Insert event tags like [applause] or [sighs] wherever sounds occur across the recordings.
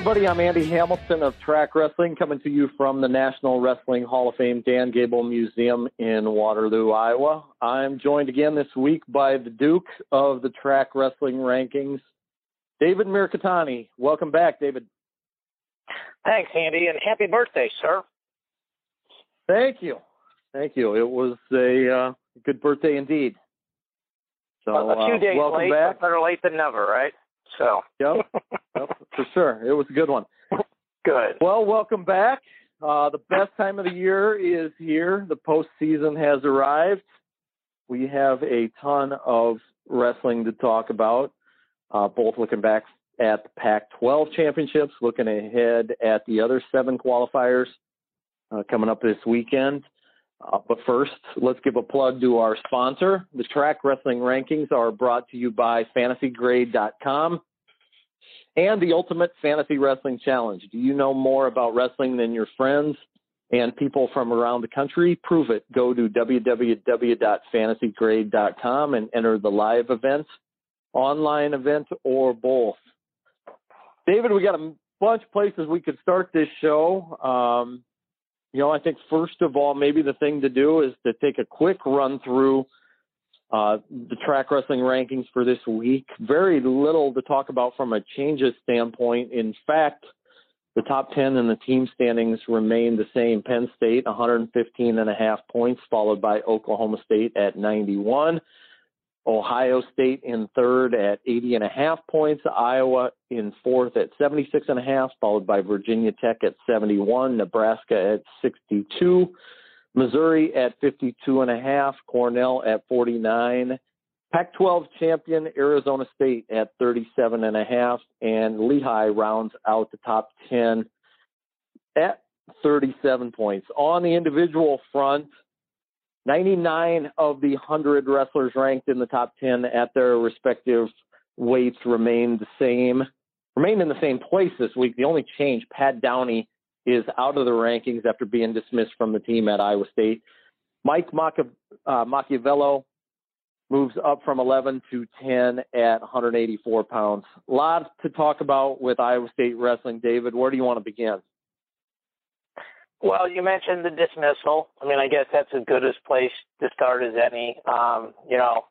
everybody. I'm Andy Hamilton of Track Wrestling, coming to you from the National Wrestling Hall of Fame Dan Gable Museum in Waterloo, Iowa. I'm joined again this week by the Duke of the Track Wrestling Rankings, David Mirikitani. Welcome back, David. Thanks, Andy, and happy birthday, sir. Thank you. Thank you. It was a uh, good birthday indeed. So, a few uh, days welcome late, back. better late than never, right? So. Yep. yep, for sure. It was a good one. Good. Well, welcome back. Uh, the best time of the year is here. The postseason has arrived. We have a ton of wrestling to talk about, uh, both looking back at the Pac 12 championships, looking ahead at the other seven qualifiers uh, coming up this weekend. Uh, but first, let's give a plug to our sponsor. The Track Wrestling Rankings are brought to you by FantasyGrade.com and the Ultimate Fantasy Wrestling Challenge. Do you know more about wrestling than your friends and people from around the country? Prove it. Go to www.fantasygrade.com and enter the live event, online event, or both. David, we got a bunch of places we could start this show. Um, you know, I think first of all, maybe the thing to do is to take a quick run through uh, the track wrestling rankings for this week. Very little to talk about from a changes standpoint. In fact, the top 10 in the team standings remain the same. Penn State, 115 and a half points, followed by Oklahoma State at 91. Ohio State in third at 80 and a half points. Iowa in fourth at 76 and a half, followed by Virginia Tech at 71. Nebraska at 62. Missouri at 52 and a half, Cornell at 49, Pac-12 champion Arizona State at 37 and a half, and Lehigh rounds out the top 10 at 37 points. On the individual front, 99 of the 100 wrestlers ranked in the top 10 at their respective weights remain the same, remain in the same place this week. The only change, Pat Downey is out of the rankings after being dismissed from the team at Iowa State. Mike uh, Macchiavello moves up from 11 to 10 at 184 pounds. A lot to talk about with Iowa State wrestling. David, where do you want to begin? Well, you mentioned the dismissal. I mean, I guess that's as good a place to start as any. Um, you know,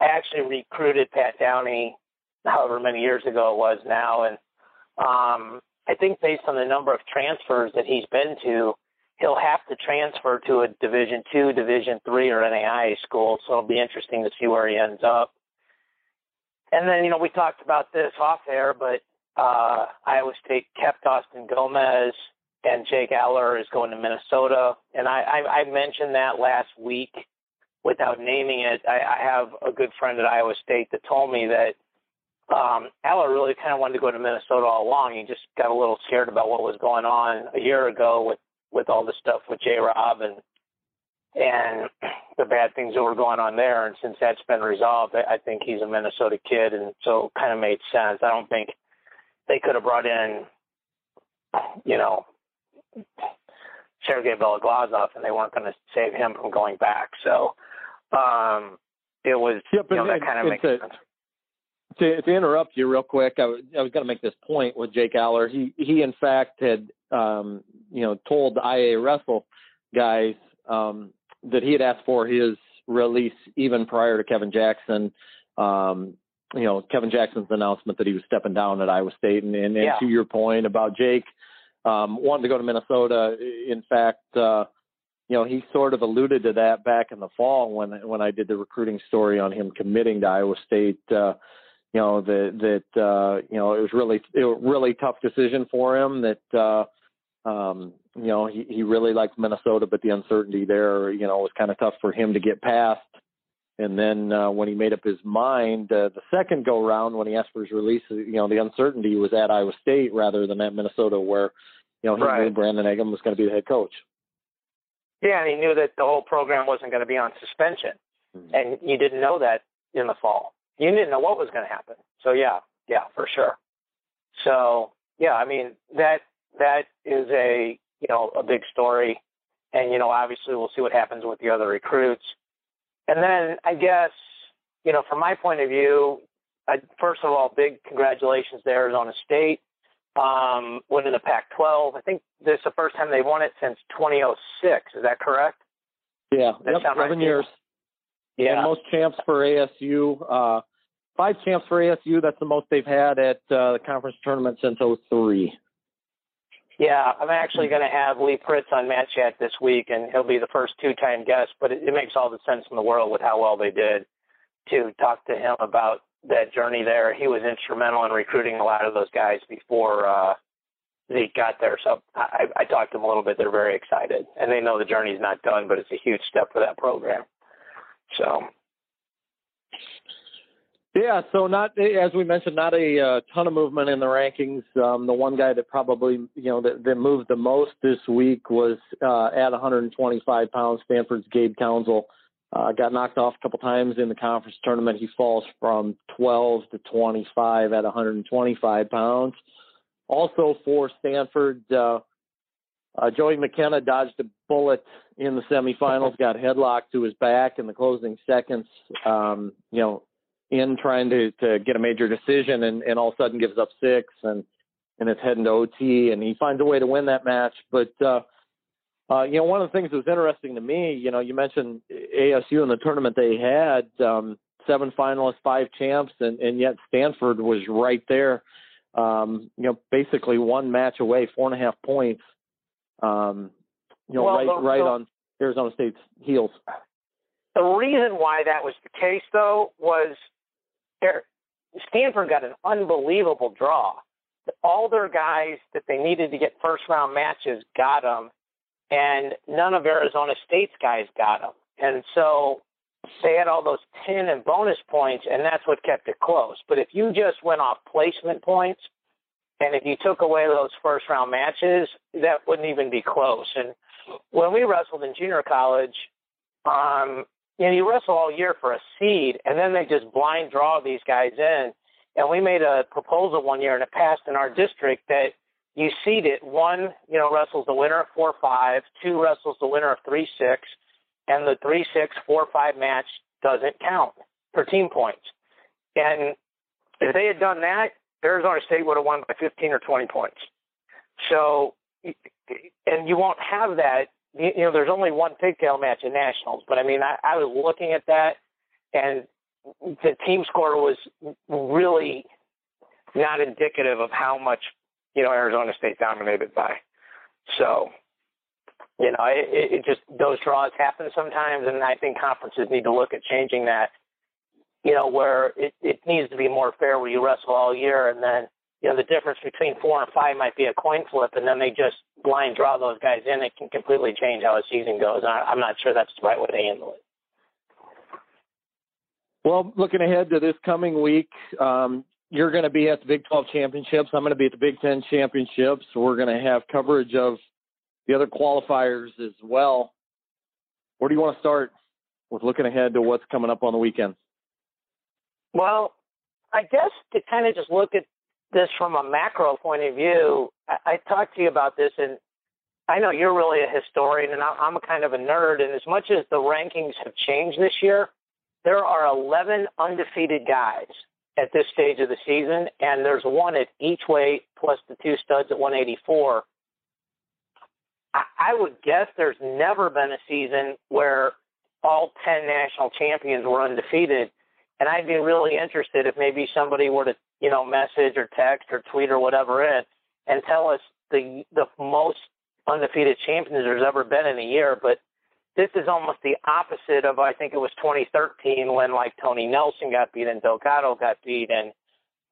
I actually recruited Pat Downey however many years ago it was now, and um, I think based on the number of transfers that he's been to, he'll have to transfer to a Division two, Division three, or NAIA school. So it'll be interesting to see where he ends up. And then, you know, we talked about this off air, but uh, Iowa State kept Austin Gomez, and Jake Allar is going to Minnesota. And I, I, I mentioned that last week without naming it. I, I have a good friend at Iowa State that told me that um, Allar really kind of wanted to go to Minnesota all along. He just got a little scared about what was going on a year ago with with all the stuff with J. Rob and and [clears throat] the bad things that were going on there. And since that's been resolved, I, I think he's a Minnesota kid, and so it kind of made sense. I don't think they could have brought in, you know, Sergei Beloglazov, and they weren't going to save him from going back. So um, it was, Yeah, but you know, that kind of makes a- sense. To, to interrupt you real quick, I was, I was going to make this point with Jake Allar. He he in fact had um, you know told the IA Wrestle guys um, that he had asked for his release even prior to Kevin Jackson. Um, you know Kevin Jackson's announcement that he was stepping down at Iowa State, and, and, and Yeah. to your point about Jake um, wanting to go to Minnesota. In fact, uh, you know he sort of alluded to that back in the fall when when I did the recruiting story on him committing to Iowa State. Uh, you know that that uh you know it was really it was a really tough decision for him that uh um you know he he really liked Minnesota but the uncertainty there you know was kind of tough for him to get past and then uh when he made up his mind uh, the second go round when he asked for his release you know the uncertainty was at Iowa State rather than at Minnesota where you know he knew Brandon Eggum was going to be the head coach Yeah, and he knew that the whole program wasn't going to be on suspension, Mhm. and you didn't know that in the fall. You didn't know what was going to happen. So yeah, yeah, for sure. So yeah, I mean that that is a you know a big story, and you know obviously we'll see what happens with the other recruits, and then I guess you know from my point of view, I, first of all, big congratulations to Arizona State. um, winning the Pac-12. I think this is the first time they won it since 2006. Is that correct? Yeah, That yep, right seven you? years. Yeah. And most champs for ASU. Uh, five champs for ASU. That's the most they've had at uh, the conference tournament since '03. Yeah, I'm actually going to have Lee Pritts on Match Chat this week, and he'll be the first two-time guest. But it, it makes all the sense in the world with how well they did to talk to him about that journey there. He was instrumental in recruiting a lot of those guys before uh, Zeke got there. So I, I talked to them a little bit. They're very excited, and they know the journey's not done, but it's a huge step for that program. So Yeah, so not as we mentioned, not a uh, ton of movement in the rankings. Um, the one guy that probably you know that, that moved the most this week was uh, at 125 pounds. Stanford's Gabe Townsell uh, got knocked off a couple times in the conference tournament. He falls from 12 to 25 at 125 pounds. Also for Stanford, uh, uh, Joey McKenna dodged a bullet in the semifinals, [laughs] got headlocked to his back in the closing seconds. Um, you know, in trying to to get a major decision, and, and all of a sudden gives up six, and and it's heading to OT, and he finds a way to win that match. But uh, uh, you know, one of the things that was interesting to me, you know, you mentioned ASU in the tournament they had um, seven finalists, five champs, and and yet Stanford was right there. Um, you know, basically one match away, four and a half points. Um, you know, Well, right the- right the- on Arizona State's heels. the reason why that was the case, though, was there, Stanford got an unbelievable draw. All their guys that they needed to get first round matches got them, and none of Arizona State's guys got them. And so they had all those 10 and bonus points, and that's what kept it close. But if you just went off placement points, and if you took away those first round matches, that wouldn't even be close. And when we wrestled in junior college, um, you know, you wrestle all year for a seed, and then they just blind draw these guys in. And we made a proposal one year, and it passed in our district that you seed it. One, you know, wrestles the winner of four five. Two wrestles the winner of three six, and the three six four five match doesn't count for team points. And if they had done that, Arizona State would have won by 15 or 20 points. So, and you won't have that you know, there's only one pigtail match in nationals, but I mean, I, I was looking at that, and the team score was really not indicative of how much you know Arizona State dominated by. So, you know, it it just those draws happen sometimes, and I think conferences need to look at changing that. You know, where it, it needs to be more fair, where you wrestle all year, and then you know the difference between four and five might be a coin flip, and then they just blind draw those guys in. It can completely change how a season goes. I, I'm not sure that's the right way to handle it. Well, looking ahead to this coming week, um, you're going to be at the Big 12 championships. I'm going to be at the Big 10 championships. We're going to have coverage of the other qualifiers as well. Where do you want to start with looking ahead to what's coming up on the weekend? Well, I guess to kind of just look at this from a macro point of view, I, I talked to you about this, and I know you're really a historian, and I, I'm a kind of a nerd. And as much as the rankings have changed this year, there are 11 undefeated guys at this stage of the season, and there's one at each weight plus the two studs at 184. I, I would guess there's never been a season where all 10 national champions were undefeated. And I'd be really interested if maybe somebody were to, you know, message or text or tweet or whatever in and tell us the the most undefeated champions there's ever been in a year. But this is almost the opposite of I think it was 2013 when like Tony Nelson got beat and Delgado got beat and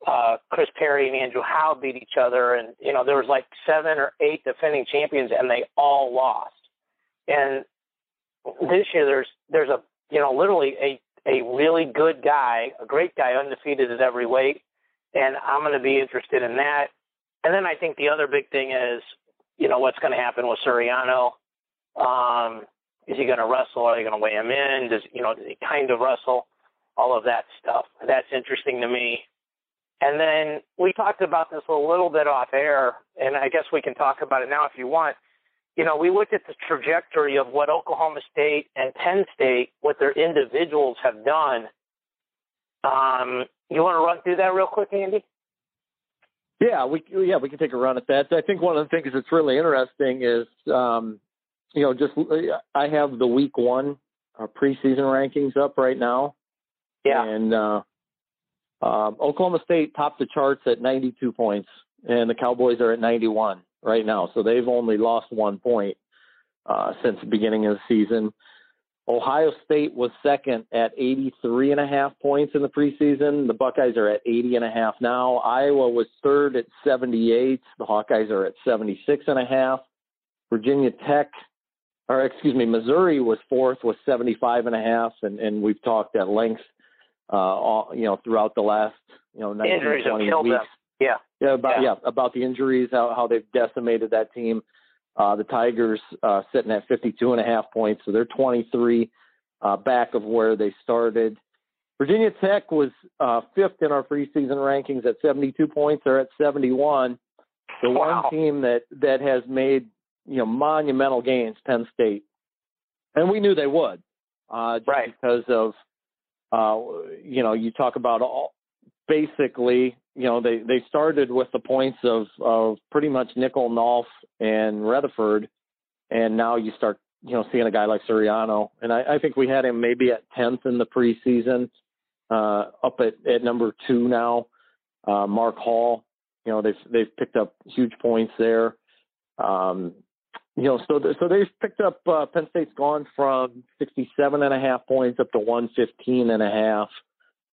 uh, Chris Perry and Andrew Howe beat each other, and you know there was like seven or eight defending champions, and they all lost. And this year there's there's a you know literally a a really good guy, a great guy, undefeated at every weight, and I'm going to be interested in that. And then I think the other big thing is, you know, what's going to happen with Suriano. Um, is he going to wrestle? Are they going to weigh him in? Does you know? Does he kind of wrestle? All of that stuff. That's interesting to me. And then we talked about this a little bit off air, and I guess we can talk about it now if you want. You know, we looked at the trajectory of what Oklahoma State and Penn State, what their individuals have done. Um, you want to run through that real quick, Andy? Yeah, we yeah we can take a run at that. I think one of the things that's really interesting is um, you know just I have the week one uh, preseason rankings up right now. Yeah. And uh, um, Oklahoma State topped the charts at 92 points, and the Cowboys are at 91 right now. So they've only lost one point uh, since the beginning of the season. Ohio State was second at 83 and a half points in the preseason. The Buckeyes are at 80 and a half now. Iowa was third at 78. The Hawkeyes are at 76 and a half. Virginia Tech, or excuse me, Missouri was fourth with 75 and a half, and, and we've talked at length, uh, all, you know, throughout the last, you know, 19, Injuries have 20 weeks. them. Yeah. Yeah, about Yeah. yeah. about the injuries, how how they've decimated that team. Uh, the Tigers uh, sitting at 52 and a half points, so they're 23 uh, back of where they started. Virginia Tech was uh, fifth in our preseason rankings at 72 points. They're at 71. The Wow. one team that that has made you know monumental gains, Penn State, and we knew they would, uh, just Right. because of uh, you know you talk about all basically you know they they started with the points of of pretty much Nickal, Nolf, and Rutherford, and now you start you know seeing a guy like Suriano, and I, I think we had him maybe at tenth in the preseason, uh, up at at number two now. Uh, Mark Hall, you know they've they've picked up huge points there. Um, you know, so so they've picked up. Uh, Penn State's gone from 67 and a half points up to 115 and a half.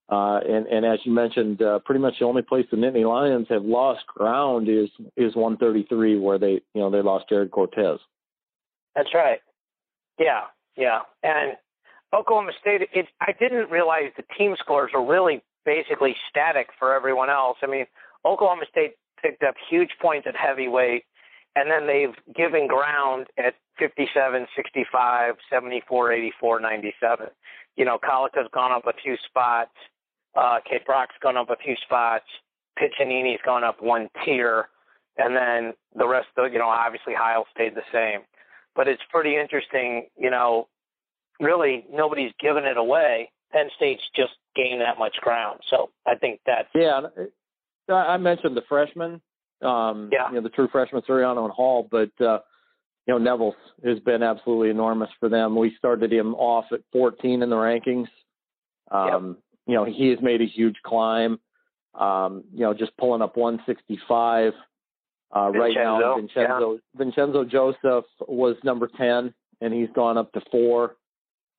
Uh, and, and as you mentioned, uh, pretty much the only place the Nittany Lions have lost ground is is 133, where they you know they lost Jared Cortez. That's right. Yeah, yeah. And Oklahoma State, it, I didn't realize the team scores were really basically static for everyone else. I mean, Oklahoma State picked up huge points at heavyweight, and then they've given ground at 57, 65, 74, 84, 97. You know, Collica's gone up a few spots. Uh, Kaid Brock's gone up a few spots. Piccininni's gone up one tier. And then the rest of, you know, obviously Heil stayed the same but it's pretty interesting. You know, really nobody's given it away. Penn State's just gained that much ground, so I think that's Yeah, uh, I I mentioned the freshmen. Um, Yeah. You know, the true freshmen, Suriano and Hall, but uh, you know, Nevills has been absolutely enormous for them. We started him off at 14 in the rankings. Um, You know, he has made a huge climb. Um, you know, just pulling up 165. Uh, right now, Vincenzo, Vincenzo Vincenzo Joseph was number 10, and he's gone up to four.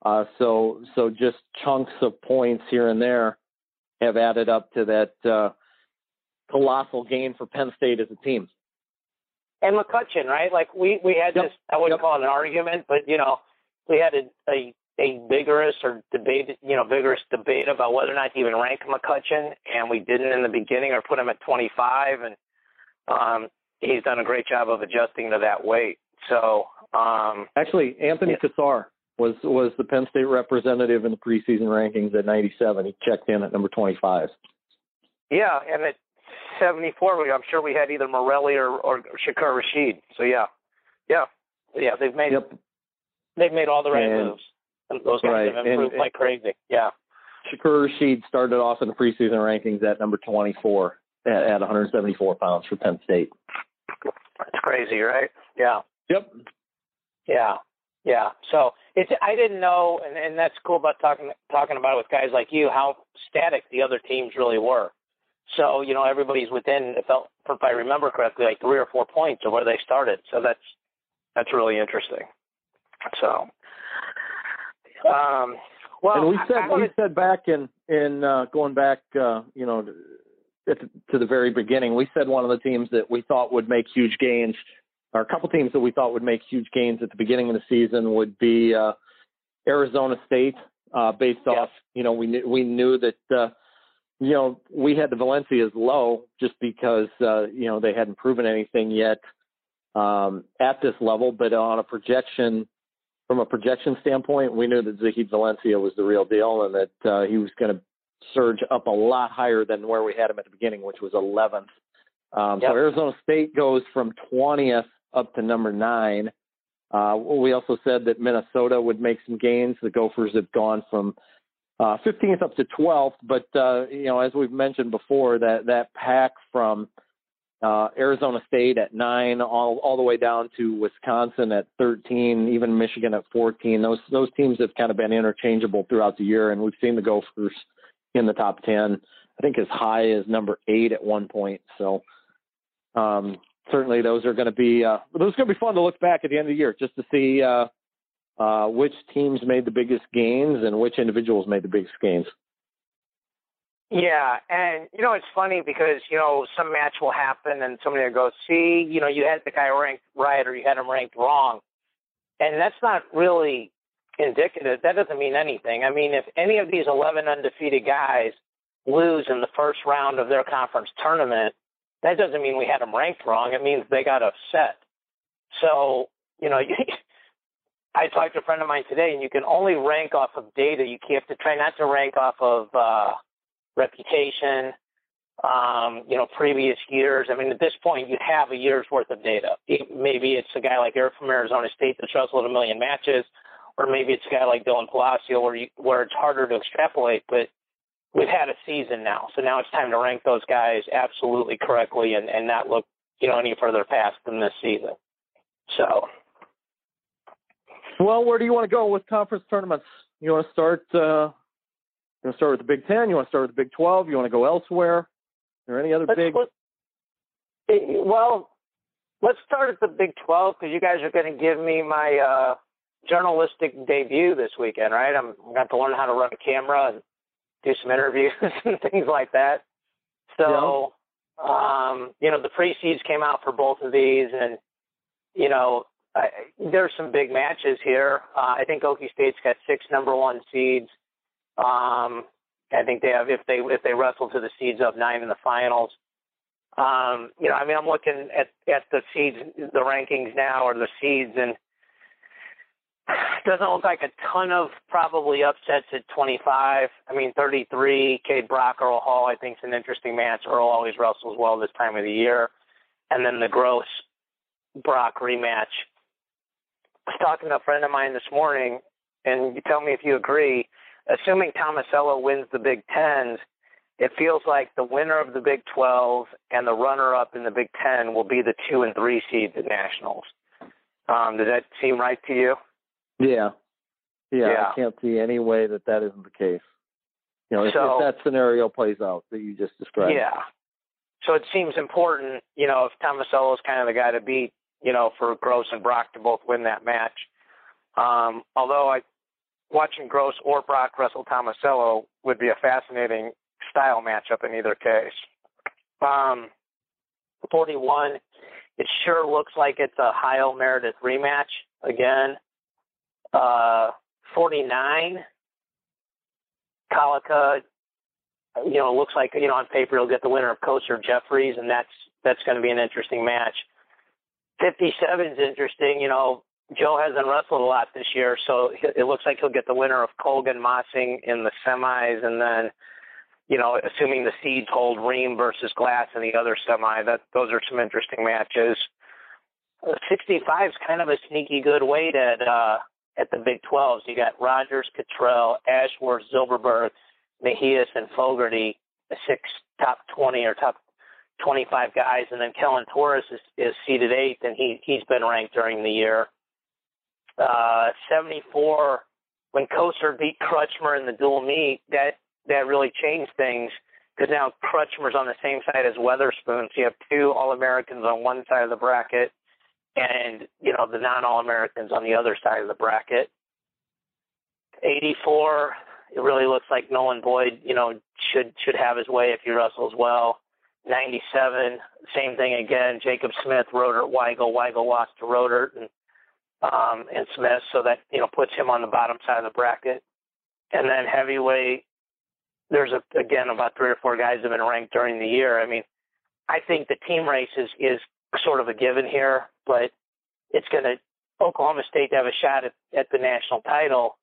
Uh, so so just chunks of points here and there have added up to that uh, colossal gain for Penn State as a team. and McCutcheon, right? Like we we had Yep. this. I wouldn't Yep. call it an argument, but you know, we had a, a a vigorous or debate, you know, vigorous debate about whether or not to even rank McCutcheon, and we didn't in the beginning or put him at 25, and um, he's done a great job of adjusting to that weight. So um, Actually, Anthony Yeah. Cassar was was the Penn State representative in the preseason rankings at 97. He checked in at number 25. Yeah, and at 74, we- I'm sure we had either Morelli or, or Shakur Rasheed. So yeah, yeah, yeah. They've made Yep. they've made all the right And- moves. And those guys Right, have and- improved like crazy. Yeah, Shakur Rasheed started off in the preseason rankings at number 24 at, at 174 pounds for Penn State. That's crazy, right? Yeah, Yep. yeah, yeah. So it's I didn't know, and, and that's cool about talking talking about it with guys like you how static the other teams really were. So you know everybody's within. If I, if I remember correctly, like three or four points of where they started. So that's that's really interesting. So, um, well, and we said I wanna- we said back in in uh, going back, uh, you know, at the, to the very beginning, we said one of the teams that we thought would make huge gains, or a couple teams that we thought would make huge gains at the beginning of the season would be uh, Arizona State, uh, based Yeah. off, you know, we knew we knew that. Uh, you know, we had the Valencias low just because, uh, you know, they hadn't proven anything yet um, at this level. But on a projection, from a projection standpoint, we knew that Zahid Valencia was the real deal and that uh, he was going to surge up a lot higher than where we had him at the beginning, which was 11th. Um, Yep. So Arizona State goes from 20th up to number nine. Uh, we also said that Minnesota would make some gains. The Gophers have gone from uh, 15th up to 12th, but uh, you know, as we've mentioned before, that that pack from uh, Arizona State at nine, all all the way down to Wisconsin at 13, even Michigan at 14. Those those teams have kind of been interchangeable throughout the year, and we've seen the Gophers in the top 10. I think as high as number eight at one point. So um, certainly those are going to be uh, those are going to be fun to look back at the end of the year just to see uh, which teams made the biggest gains and which individuals made the biggest gains. Yeah, and you know it's funny because you know some match will happen and somebody will go, "See, you know you had the guy ranked right or you had him ranked wrong," and that's not really indicative. That doesn't mean anything. I mean, if any of these 11 undefeated guys lose in the first round of their conference tournament, that doesn't mean we had them ranked wrong. It means they got upset. So, you know, [laughs] I talked to a friend of mine today, and you can only rank off of data. You have to try not to rank off of uh, reputation, um, you know, previous years. I mean, at this point, you have a year's worth of data. Maybe it's a guy like Eric from Arizona State that's wrestled a million matches, or maybe it's a guy like Dylan Palacio where you, where it's harder to extrapolate. But we've had a season now, so now it's time to rank those guys absolutely correctly and, and not look, you know, any further past than this season. So. Well, where do you want to go with conference tournaments? You want to start? Uh, you want to start with the Big Ten? You want to start with the Big Twelve? You want to go elsewhere? Are there any other let's, big? Let's, well, let's start at the Big Twelve because you guys are going to give me my uh, journalistic debut this weekend, right? I'm going to learn how to run a camera and do some interviews [laughs] and things like that. So, yeah. um, you know, the pre-seeds came out for both of these, and you know, I, there's some big matches here. Uh, I think Okie State's got six number one seeds. Um, I think they have if they if they wrestle to the seeds of nine in the finals. Um, you know, I mean, I'm looking at at the seeds, the rankings now, or the seeds, and it [sighs] doesn't look like a ton of probably upsets at 25. I mean, 33, Kaid Brock, Earl Hall, I think is an interesting match. Earl always wrestles well this time of the year. And then the Gross Brock rematch. I was talking to a friend of mine this morning, and you tell me if you agree. Assuming Tomasello wins the Big Tens, it feels like the winner of the Big 12 and the runner up in the Big Ten will be the two and three seeds at Nationals. Um, does that seem right to you? Yeah. yeah. Yeah. I can't see any way that that isn't the case. You know, if, So- if that scenario plays out that you just described. Yeah. So it seems important, you know, if Tomasello is kind of the guy to beat, you know, for Gross and Brock to both win that match. Um, although I watching Gross or Brock wrestle Tomasello would be a fascinating style matchup in either case. Um, 41, it sure looks like it's a Heil Meredith rematch again. Uh, 49, Collica, you know, looks like, you know, on paper he'll get the winner of Koser Jeffries, and that's that's going to be an interesting match. 57 is interesting. You know, Joe hasn't wrestled a lot this year, so it looks like he'll get the winner of Colgan Mossing in the semis, and then, you know, assuming the seeds hold Ream versus Glass in the other semi, that those are some interesting matches. Uh, 65 is kind of a sneaky good weight at uh, at the Big 12s. You got Rogers, Cottrell, Ashworth, Zilberberg, Mejias, and Fogarty, six top 20 or top 25 guys, and then Kellen Torres is, is seated eighth, and he he's been ranked during the year. Uh, 74, when Koser beat Crutchmer in the dual meet, that that really changed things because now Crutchmer's on the same side as Weatherspoon, so you have two All Americans on one side of the bracket, and you know the non All Americans on the other side of the bracket. 84, it really looks like Nolan Boyd, you know, should should have his way if he wrestles well. 97, same thing again. Jacob Smith, Roder, Weigel, Weigel lost to Roder and um, and Smith, so that you know puts him on the bottom side of the bracket. And then heavyweight, there's a, again about three or four guys have been ranked during the year. I mean, I think the team race is is sort of a given here, but it's going to Oklahoma State to have a shot at, at the national title.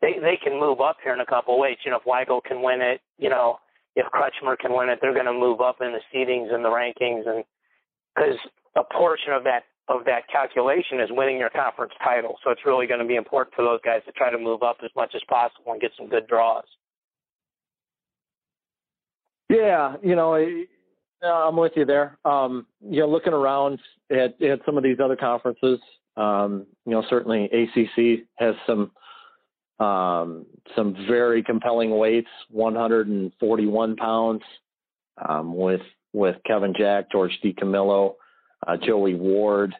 They they can move up here in a couple of ways. You know, if Weigel can win it, you know, if Crutchmer can win it, they're going to move up in the seedings and the rankings, and because a portion of that of that calculation is winning your conference title. So it's really going to be important for those guys to try to move up as much as possible and get some good draws. Yeah, you know, I'm with you there. Um, you know, looking around at, at some of these other conferences, um, you know, certainly ACC has some um, some very compelling weights, 141 pounds, um, with with Kevin Jack, George DiCamillo, uh, Joey Ward.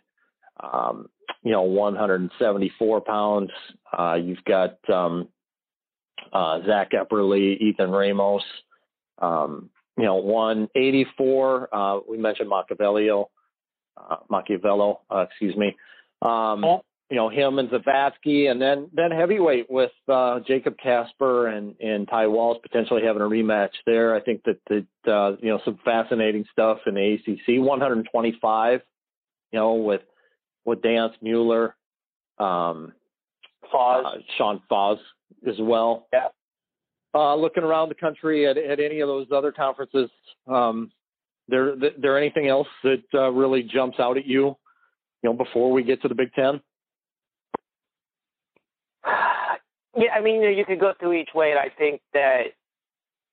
Um, you know, 174 pounds. Uh, you've got um, uh, Zach Epperly, Ethan Ramos. Um, you know, 184. Uh, we mentioned Macchiavello, uh, Macchiavello, uh, excuse me. Um, you know, him and Zavatsky, and then then heavyweight with uh, Jacob Kasper and and Ty Walz potentially having a rematch there. I think that that uh, you know some fascinating stuff in the ACC. 125, you know, with with Dance Mueller, um, Fausz, uh, Sean Fausz as well. Yeah. Uh, looking around the country at, at any of those other conferences, um, there there anything else that uh, really jumps out at you, you know, before we get to the Big Ten? Yeah, I mean, you, could go through each way, and I think that,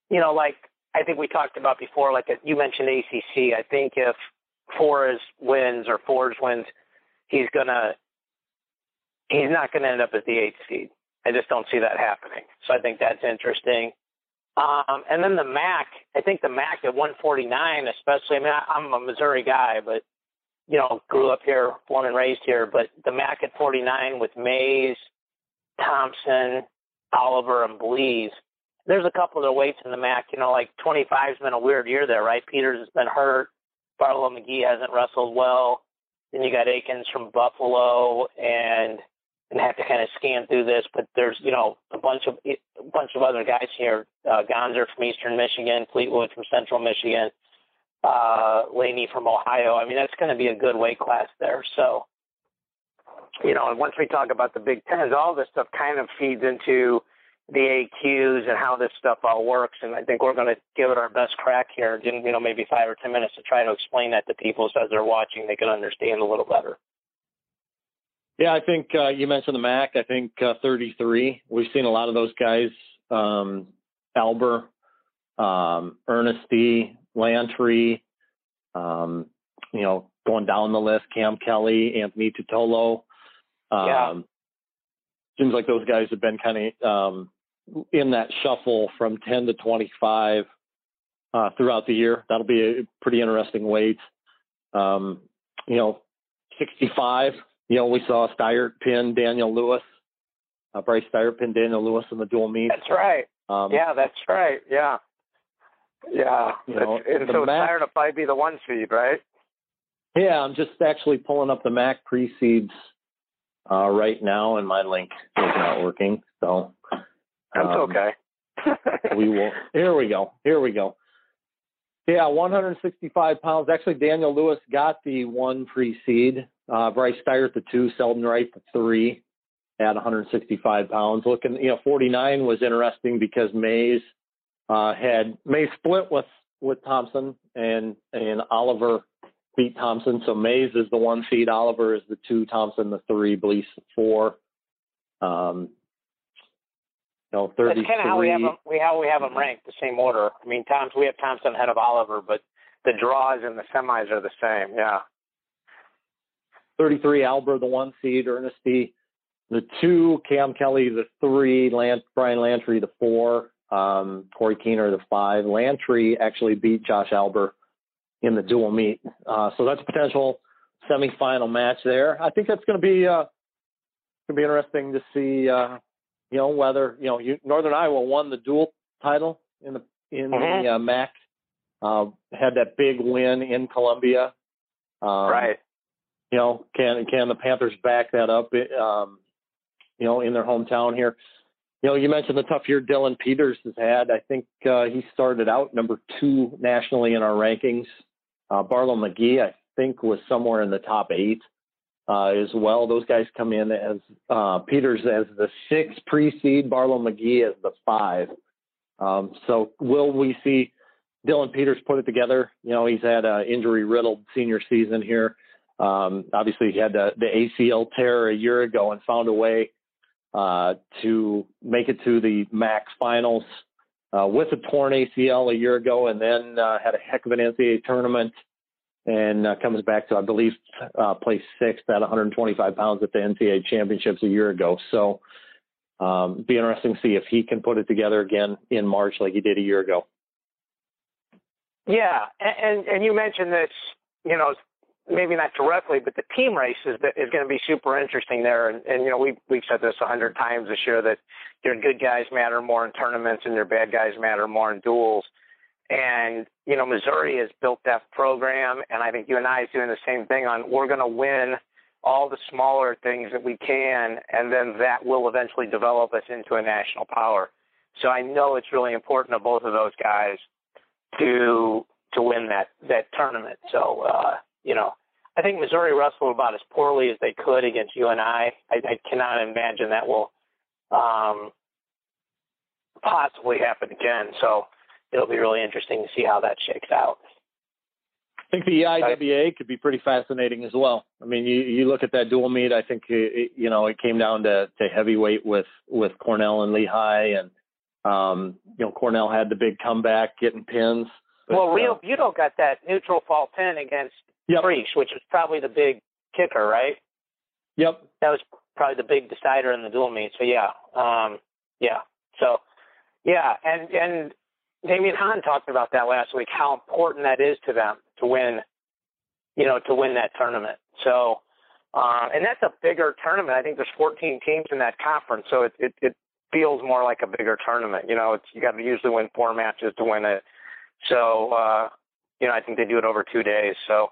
you know, like I think we talked about before, like you mentioned ACC. I think if Forrest wins or Forge wins, he's gonna he's not gonna end up as the eighth seed. I just don't see that happening. So I think that's interesting. Um, and then the MAC, I think the MAC at 149, especially. I mean, I, I'm a Missouri guy, but you know, grew up here, born and raised here. But the MAC at 49 with Mayes, Thompson, Oliver, and Blees. There's a couple of the weights in the MAC. You know, like 25's been a weird year there, right? Peters has been hurt. Barlow McGhee hasn't wrestled well. Then you got Akins from Buffalo, and and have to kind of scan through this. But there's you know a bunch of a bunch of other guys here. Uh, Gonzer from Eastern Michigan, Fleetwood from Central Michigan, uh, Laney from Ohio. I mean that's going to be a good weight class there. So you know, once we talk about the Big Tens, all this stuff kind of feeds into the AQs and how this stuff all works. And I think we're going to give it our best crack here, in, you know, maybe five or ten minutes to try to explain that to people so as they're watching, they can understand a little better. Yeah, I think uh, you mentioned the MAC. I think uh, 33. We've seen a lot of those guys. Um, Alber, um, Ernesty, Lantry, um, you know, going down the list, Cam Kelly, Anthony Tutolo. Um, Yeah. Seems like those guys have been kind of um, in that shuffle from 10 to 25 uh, throughout the year. That'll be a pretty interesting weight. Um, you know, 65. You know, we saw Steiert pin Daniel Lewis, uh, Bryce Steiert pin Daniel Lewis in the dual meet. That's right. Um, Yeah, that's right. Yeah. Yeah. You know, and so Mac- Steyr to probably be the one seed, right? Yeah, I'm just actually pulling up the Mac precedes uh, right now, and my link is not working. So That's um, okay. [laughs] we will. Here we go. Here we go. Yeah, 165 pounds. Actually, Daniel Lewis got the one pre-seed. Uh, Bryce Steiert the two. Selden Wright the three at 165 pounds. Looking, you know, 49 was interesting because Mayes uh, had Mayes split with with Thompson and and Oliver beat Thompson. So Mayes is the one seed. Oliver is the two. Thompson the three. Blease the four. Um, you know, 33. That's kind of how we have them. We how we have them ranked, the same order. I mean, Thompson. We have Thompson ahead of Oliver, but the draws and the semis are the same. Yeah. 33 Alber, the one seed, Ernesty, the two, Cam Kelly, the three, Lant, Brian Lantry, the four, um, Corey Keener, the five. Lantry actually beat Josh Alber in the dual meet. Uh, so that's a potential semifinal match there. I think that's going to be, uh, going to be interesting to see, uh, you know, whether, you know, you, Northern Iowa won the dual title in the, in Mhm. the uh, MAC, uh, had that big win in Columbia. Um, right. you know, can can the Panthers back that up? Um, you know, in their hometown here. You know, you mentioned the tough year Dylan Peters has had. I think uh, he started out number two nationally in our rankings. Uh, Barlow McGhee, I think, was somewhere in the top eight uh, as well. Those guys come in as uh, Peters as the six pre-seed, Barlow McGhee as the five. Um, so will we see Dylan Peters put it together? You know, he's had an injury-riddled senior season here. Um, obviously, he had the, the ACL tear a year ago and found a way uh, to make it to the MAC finals uh, with a torn ACL a year ago, and then uh, had a heck of an NCAA tournament, and uh, comes back to I believe uh, placed sixth at 125 pounds at the NCAA championships a year ago. So, um, be interesting to see if he can put it together again in March like he did a year ago. Yeah, and and you mentioned this, you know, maybe not directly, but the team race is is going to be super interesting there. And, and you know, we we've said this a hundred times this year that your good guys matter more in tournaments and your bad guys matter more in duels. And you know, Missouri has built that program, and I think you and I is doing the same thing. On we're going to win all the smaller things that we can, and then that will eventually develop us into a national power. So I know it's really important to both of those guys to to win that that tournament. So uh, you know, I think Missouri wrestled about as poorly as they could against UNI. I, I cannot imagine that will um, possibly happen again. So it'll be really interesting to see how that shakes out. I think the EIWA could be pretty fascinating as well. I mean, you, you look at that dual meet. I think it, you know it came down to, to heavyweight with with Cornell and Lehigh, and um, you know Cornell had the big comeback, getting pins. But, well, Rio uh, Buto got that neutral fall pin against yep. Which was probably the big kicker, right? Yep. That was probably the big decider in the dual meet. So yeah, um, yeah. So yeah, and and Damien Hahn talked about that last week, how important that is to them to win, you know, to win that tournament. So, uh, and that's a bigger tournament. I think there's 14 teams in that conference, so it it, it feels more like a bigger tournament. You know, it's you got to usually win four matches to win it. So, uh, you know, I think they do it over two days. So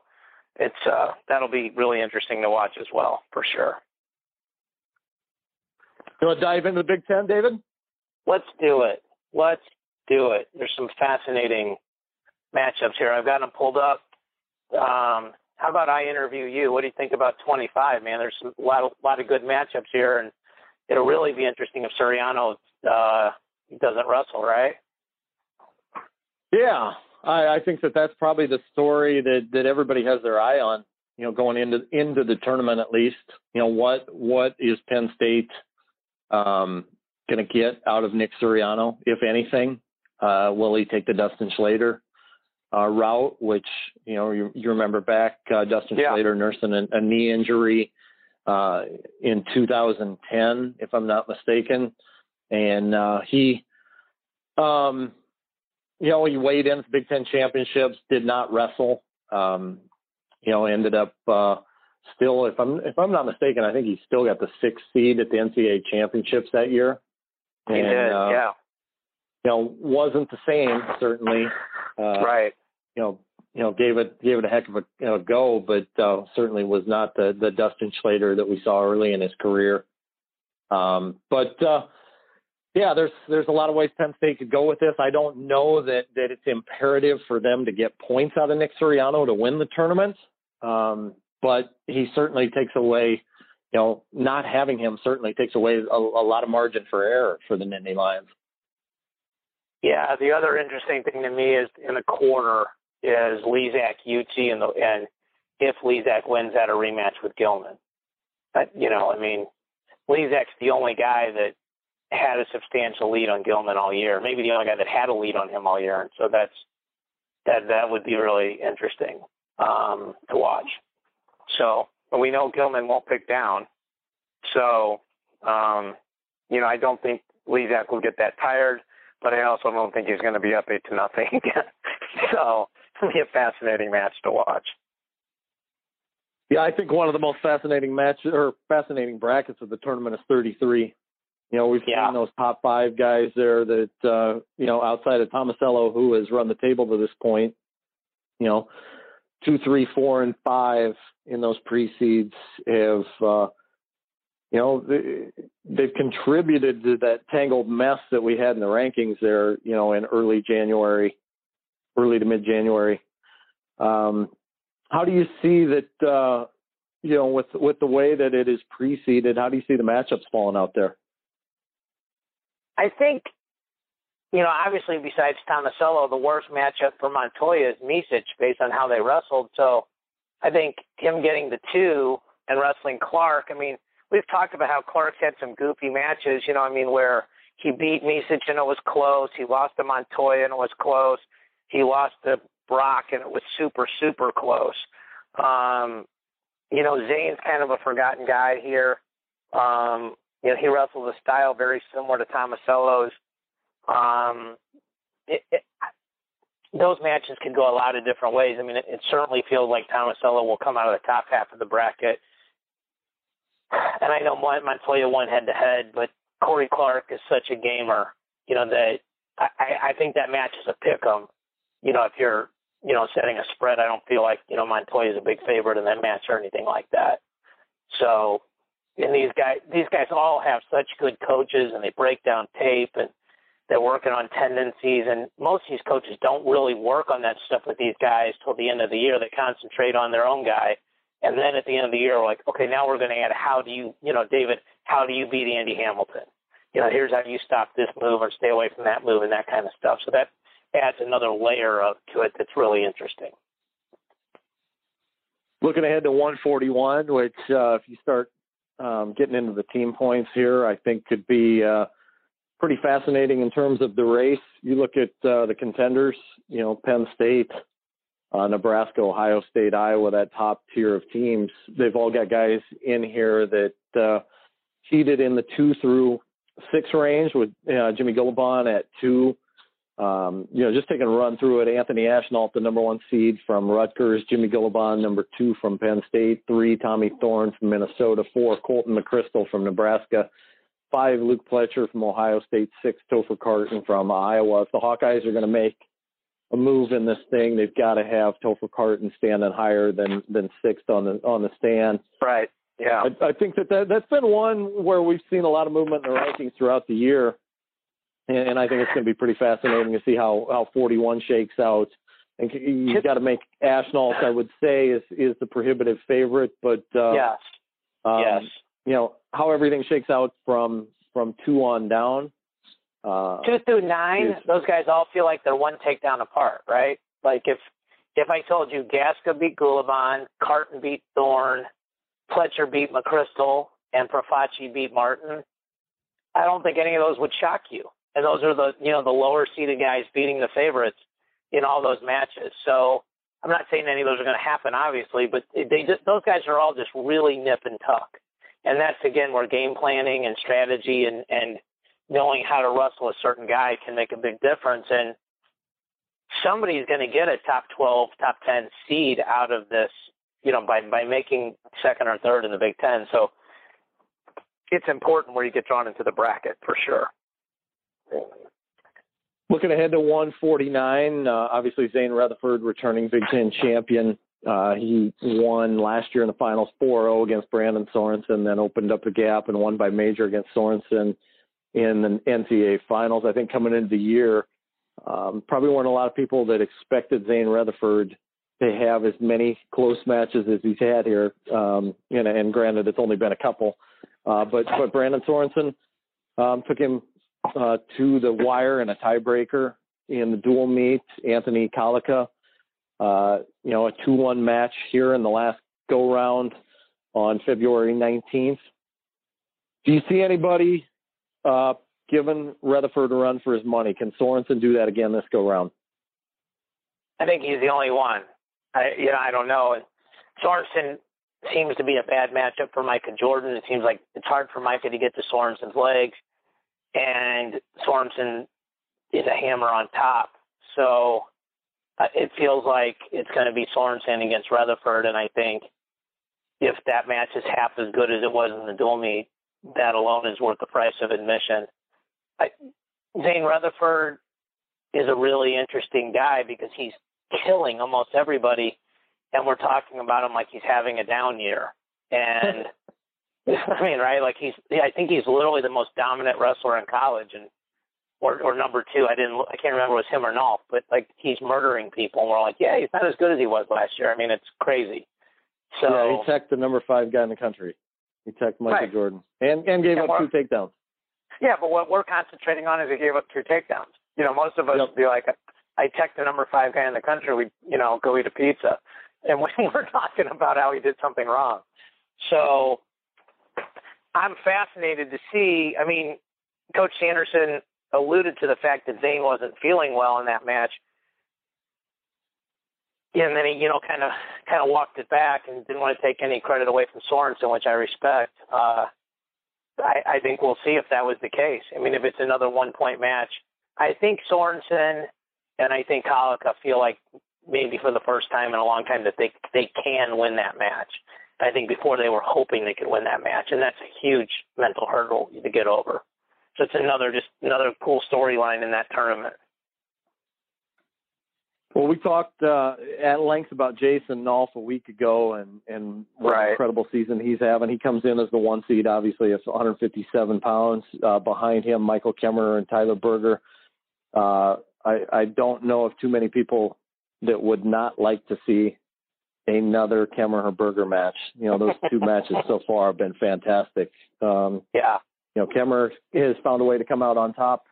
it's uh, that'll be really interesting to watch as well, for sure. Do you want to dive into the Big Ten, David? Let's do it. Let's do it. There's some fascinating matchups here. I've got them pulled up. Um, how about I interview you? What do you think about 25, man? There's a lot, of, lot of good matchups here, and it'll really be interesting if Suriano uh, doesn't wrestle, right? Yeah, I, I think that that's probably the story that that everybody has their eye on. You know, going into into the tournament at least. You know, what what is Penn State um, going to get out of Nick Suriano, if anything? Uh, will he take the Dustin Schlatter uh, route, which you know you, you remember back uh, Dustin yeah. Schlatter nursing a, a knee injury uh, in 2010, if I'm not mistaken, and uh, he um, you know, he weighed in the Big Ten championships, did not wrestle. Um, you know, ended up uh, still, if I'm if I'm not mistaken, I think he still got the sixth seed at the NCAA championships that year. He and, did, uh, yeah. You know, wasn't the same certainly. Uh, right. You know, you know, gave it gave it a heck of a you know, go, but uh, certainly was not the the Dustin Schlatter that we saw early in his career. Um, but uh, yeah, there's there's a lot of ways Penn State could go with this. I don't know that that it's imperative for them to get points out of Nick Suriano to win the tournament, um, but he certainly takes away, you know, not having him certainly takes away a, a lot of margin for error for the Nittany Lions. Yeah, the other interesting thing to me is in the quarter is Lizak UT and the and if Lizak wins at a rematch with Gilman. But, you know, I mean, Lizak's the only guy that had a substantial lead on Gilman all year. Maybe the only guy that had a lead on him all year. And so that's that that would be really interesting um, to watch. So we know Gilman won't pick down. So um, you know, I don't think Lizak will get that tired, but I also don't think he's going to be up eight to nothing again. [laughs] so it'll be a fascinating match to watch. Yeah, I think one of the most fascinating matches or fascinating brackets of the tournament is 33. You know, we've yeah. seen those top five guys there that, uh, you know, outside of Tomasello, who has run the table to this point, you know, two, three, four, and five in those pre-seeds have, uh, you know, they've contributed to that tangled mess that we had in the rankings there, you know, in early January, early to mid-January. Um, how do you see that, uh, you know, with with the way that it is preceded, how do you see the matchups falling out there? I think, you know, obviously besides Tomasello, the worst matchup for Montoya is Micic based on how they wrestled. So I think him getting the two and wrestling Clark, I mean, we've talked about how Clark's had some goofy matches, you know, I mean, where he beat Micic and it was close. He lost to Montoya and it was close. He lost to Brock and it was super, super close. Um, you know, Zane's kind of a forgotten guy here. Um, you know, he wrestles a style very similar to Tomasello's. Um, it, it, those matches can go a lot of different ways. I mean, it, it certainly feels like Tomasello will come out of the top half of the bracket. And I know Montoya won head to head, but Corey Clark is such a gamer, you know, that I, I think that match is a pick 'em. You know, if you're, you know, setting a spread, I don't feel like, you know, Montoya is a big favorite in that match or anything like that. So, and these guys, these guys all have such good coaches and they break down tape and they're working on tendencies. And most of these coaches don't really work on that stuff with these guys till the end of the year. They concentrate on their own guy. And then at the end of the year, we're like, okay, now we're going to add how do you, you know, David, how do you beat Andy Hamilton? You know, here's how you stop this move or stay away from that move and that kind of stuff. So that adds another layer of to it that's really interesting. Looking ahead to 141, which uh, if you start um, getting into the team points here, I think could be uh, pretty fascinating in terms of the race. You look at uh, the contenders, you know, Penn State, uh, Nebraska, Ohio State, Iowa, that top tier of teams. They've all got guys in here that uh, cheated in the two through six range with uh, Jimmy Gulibon at two. Um, you know, just taking a run through it. Anthony Ashnault, the number one seed from Rutgers. Jimmy Gulibon, number two from Penn State. Three, Tommy Thorn from Minnesota. Four, Colton McCrystal from Nebraska. Five, Luke Pletcher from Ohio State. Six, Topher Carton from Iowa. If the Hawkeyes are going to make a move in this thing, they've got to have Topher Carton standing higher than than sixth on the on the stand. Right. Yeah. I, I think that, that that's been one where we've seen a lot of movement in the rankings throughout the year, and, I think it's going to be pretty fascinating to see how how 41 shakes out. And you've got to make Ashnault, I would say, is is the prohibitive favorite, but uh, yes, um, yes, you know how everything shakes out from from two on down. Uh, two through nine, those guys all feel like they're one takedown apart, right? Like if if I told you Gasca beat Gulibon, Carton beat Thorn, Pletcher beat McCrystal and Profaci beat Martin, I don't think any of those would shock you. And those are the you know the lower seeded guys beating the favorites in all those matches. So I'm not saying any of those are going to happen, obviously, but they just those guys are all just really nip and tuck. And that's again where game planning and strategy and and knowing how to wrestle a certain guy can make a big difference. And somebody's going to get a top 12, top 10 seed out of this you know, by by making second or third in the Big Ten. So it's important where you get drawn into the bracket for sure. Looking ahead to 149, uh, obviously Zain Retherford, returning Big Ten champion. Uh, he won last year in the finals 4-0 against Brandon Sorensen, then opened up the gap and won by major against Sorensen in the NCAA finals. I think coming into the year, um, probably weren't a lot of people that expected Zain Retherford to have as many close matches as he's had here. Um, know, and granted, it's only been a couple, uh, but but Brandon Sorensen um, took him uh, to the wire in a tiebreaker in the dual meet. Anthony Collica, uh, you know, a two-one match here in the last go round on February 19th. Do you see anybody uh, giving Retherford a run for his money? Can Sorensen do that again this go round? I think he's the only one. I you know I don't know. Sorensen seems to be a bad matchup for Micah Jordan. It seems like it's hard for Micah to get to Sorensen's legs, and Sorensen is a hammer on top. So uh, it feels like it's going to be Sorensen against Retherford, and I think if that match is half as good as it was in the dual meet, that alone is worth the price of admission. I, Zain Retherford is a really interesting guy because he's killing almost everybody, and we're talking about him like he's having a down year. And [laughs] [laughs] I mean, right? Like he's, I think he's literally the most dominant wrestler in college, and or or number two. I didn't, I can't remember if it was him or not, but like he's murdering people. And we're like, yeah, he's not as good as he was last year. I mean, it's crazy. So yeah, he teched the number five guy in the country. He teched Michael right. Jordan and and gave and up two takedowns. Yeah, but what we're concentrating on is he gave up two takedowns. You know, most of us yep. would be like, I text the number five guy in the country, we, you know, go eat a pizza. And when [laughs] we're talking about how he did something wrong. So I'm fascinated to see. I mean, Coach Sanderson alluded to the fact that Zain wasn't feeling well in that match. And then he, you know, kind of kind of walked it back and didn't want to take any credit away from Sorensen, which I respect. Uh, I, I think we'll see if that was the case. I mean, if it's another one point match, I think Sorensen and I think Collica feel like maybe for the first time in a long time that they they can win that match. I think before they were hoping they could win that match, and that's a huge mental hurdle to get over. So it's another just another cool storyline in that tournament. Well, we talked uh, at length about Jason Nolf a week ago, and and what right. an incredible season he's having. He comes in as the one seed, obviously, at 157 pounds. Uh, behind him, Michael Kemerer and Tyler Berger. Uh, I, I don't know of too many people that would not like to see another Kemerer Berger match. You know, those two [laughs] matches so far have been fantastic. Um, yeah. You know, Kemerer has found a way to come out on top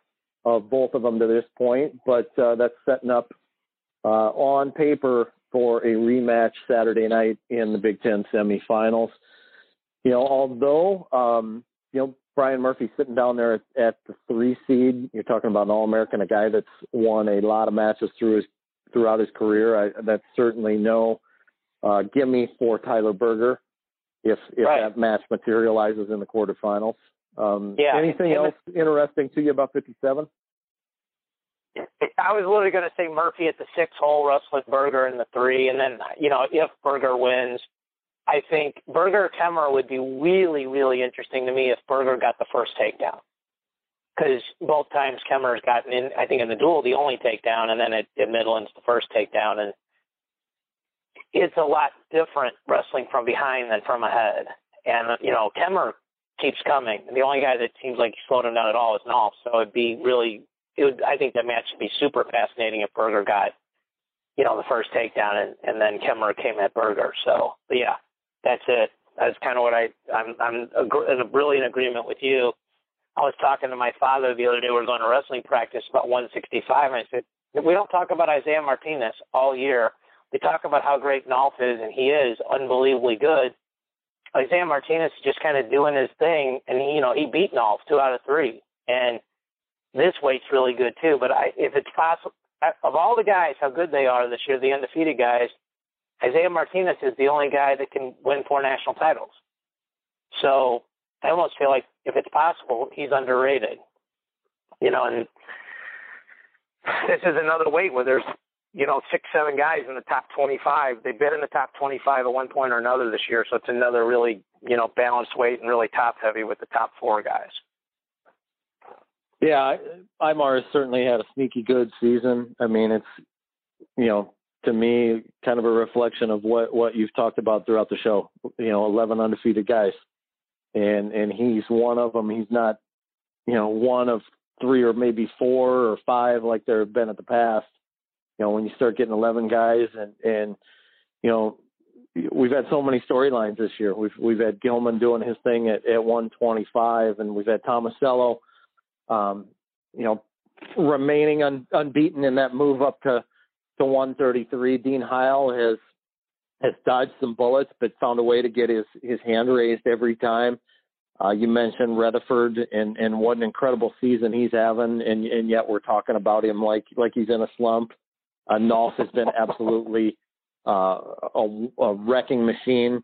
of both of them to this point, but uh, that's setting up uh, on paper for a rematch Saturday night in the Big Ten semifinals. You know, although um, you know Brian Murphy sitting down there at, at the three seed, you're talking about an All American, a guy that's won a lot of matches through his throughout his career. I, that's certainly no uh, gimme for Tyler Berger if if right. that match materializes in the quarterfinals. Um, yeah. Anything else interesting to you about 57? I was literally going to say Murphy at the six hole, Russell Berger in the three, and then you know if Berger wins, I think Berger Kemmer would be really really interesting to me if Berger got the first takedown because both times Kemerer's gotten in. I think in the dual the only takedown, and then at, at Midland's the first takedown, and it's a lot different wrestling from behind than from ahead. And you know Kemerer keeps coming. The only guy that seems like he's slowed him down at all is Nolf. So it'd be really it would, I think the match would be super fascinating if Berger got, you know, the first takedown and, and then Kemerer came at Berger. So yeah, that's it. That's kind of what I I'm I'm ag- really in agreement with you. I was talking to my father the other day. We were going to wrestling practice about 165, and I said we don't talk about Isaiah Martinez all year. We talk about how great Nolf is, and he is unbelievably good. Isaiah Martinez is just kind of doing his thing, and he, you know he beat Nolf two out of three, and this weight's really good too. But I, if it's possible, of all the guys, how good they are this year, the undefeated guys, Isaiah Martinez is the only guy that can win four national titles. So I almost feel like if it's possible, he's underrated. You know, and this is another weight where there's you know six, seven guys in the top 25. They've been in the top 25 at one point or another this year, so it's another really you know balanced weight and really top heavy with the top four guys. Yeah, Imar has certainly had a sneaky good season. I mean, it's you know to me kind of a reflection of what what you've talked about throughout the show. You know, 11 undefeated guys, and and he's one of them. He's not you know one of three or maybe four or five like there have been at the past. You know, when you start getting 11 guys and and you know we've had so many storylines this year. We've we've had Gilman doing his thing at, at 125, and we've had Tomasello um, you know, remaining un, unbeaten in that move up to to 133. Dean Heil has has dodged some bullets, but found a way to get his his hand raised every time. Uh, you mentioned Retherford and and what an incredible season he's having, and and yet we're talking about him like like he's in a slump. Uh, Nolf has been absolutely uh, a, a wrecking machine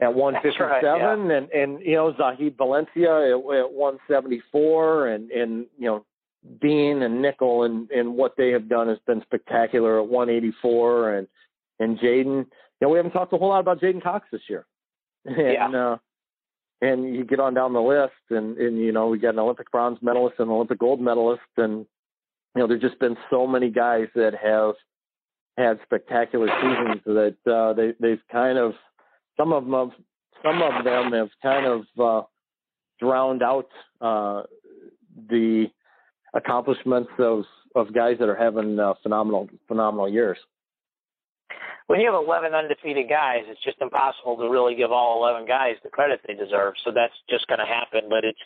at 157 right, yeah. and and you know Zahid Valencia at, at 174 and and you know Dean and Nickal and and what they have done has been spectacular at 184 and and J'den you know we haven't talked a whole lot about J'den Cox this year and yeah. uh and you get on down the list and and you know we got an Olympic bronze medalist and an Olympic gold medalist and you know there's just been so many guys that have had spectacular seasons that uh they they've kind of some of them have, some of them have kind of uh, drowned out uh, the accomplishments of of guys that are having uh, phenomenal phenomenal years. When you have 11 undefeated guys, it's just impossible to really give all 11 guys the credit they deserve. So that's just going to happen. But it's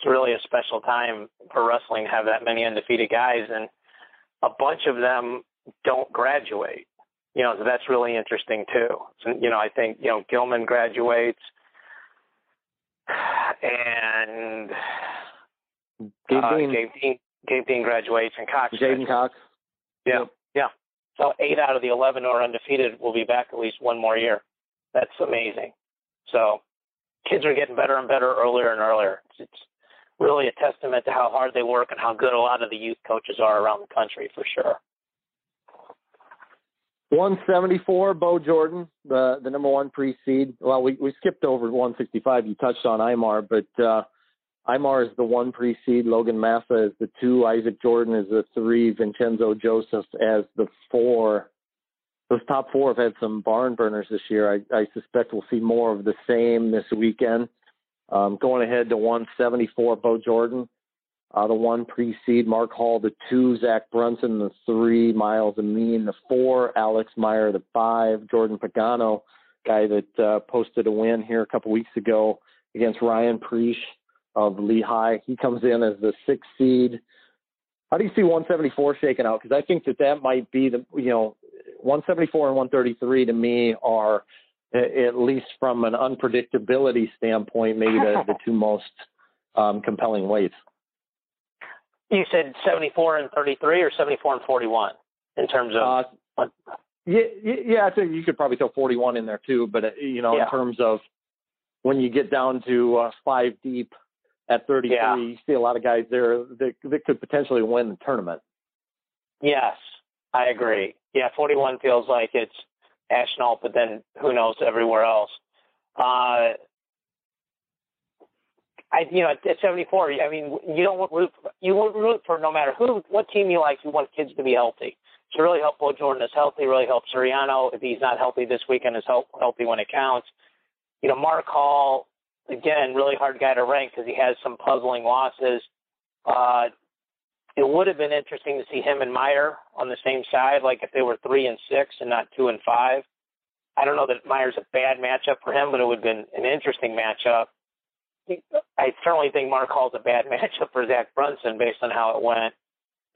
it's really a special time for wrestling to have that many undefeated guys, and a bunch of them don't graduate you know, so that's really interesting too. So, you know, I think, you know, Gilman graduates and Gabe uh, Dean. Gabe Dean. Gabe Dean graduates and Cox. J'den Cox. Yeah, yeah. So eight out of the eleven who are undefeated will be back at least one more year. That's amazing. So kids are getting better and better earlier and earlier. It's, it's really a testament to how hard they work and how good a lot of the youth coaches are around the country for sure. 174, Bo Jordan, the the number one pre seed. Well, we, we skipped over 165. You touched on Imar, but uh, Imar is the one pre seed. Logan Massa is the two. Isaac Jordan is the three. Vincenzo Joseph as the four. Those top four have had some barn burners this year. I, I suspect we'll see more of the same this weekend. Um, going ahead to 174, Bo Jordan. Uh, the one pre-seed, Mark Hall, the two, Zach Brunson, the three, Myles Amine, the four, Alex Meyer, the five, Jordan Pagano, guy that uh, posted a win here a couple weeks ago against Ryan Preisch of Lehigh. He comes in as the sixth seed. How do you see 174 shaking out? Because I think that that might be the, you know, 174 and 133 to me are, at least from an unpredictability standpoint, maybe the, the two most um, compelling weights. You said 74 and 33 or 74 and 41 in terms of. Uh, yeah, yeah, I think you could probably throw 41 in there too. But uh, you know, Yeah. in terms of when you get down to uh, five deep at 33, Yeah. you see a lot of guys there that, that could potentially win the tournament. Yes, I agree. Yeah, 41 feels like it's national, but then who knows everywhere else. Uh, I, you know, at 74, I mean, you don't want root. You root for no matter who, what team you like. You want kids to be healthy. So really help Bo Jordan is healthy. Really help Suriano if he's not healthy this weekend is help, healthy when it counts. You know, Mark Hall again, really hard guy to rank because he has some puzzling losses. Uh, it would have been interesting to see him and Meyer on the same side, like if they were three and six and not two and five. I don't know that Meyer's a bad matchup for him, but it would have been an interesting matchup. I certainly think Mark Hall's a bad [laughs] matchup for Zach Brunson based on how it went.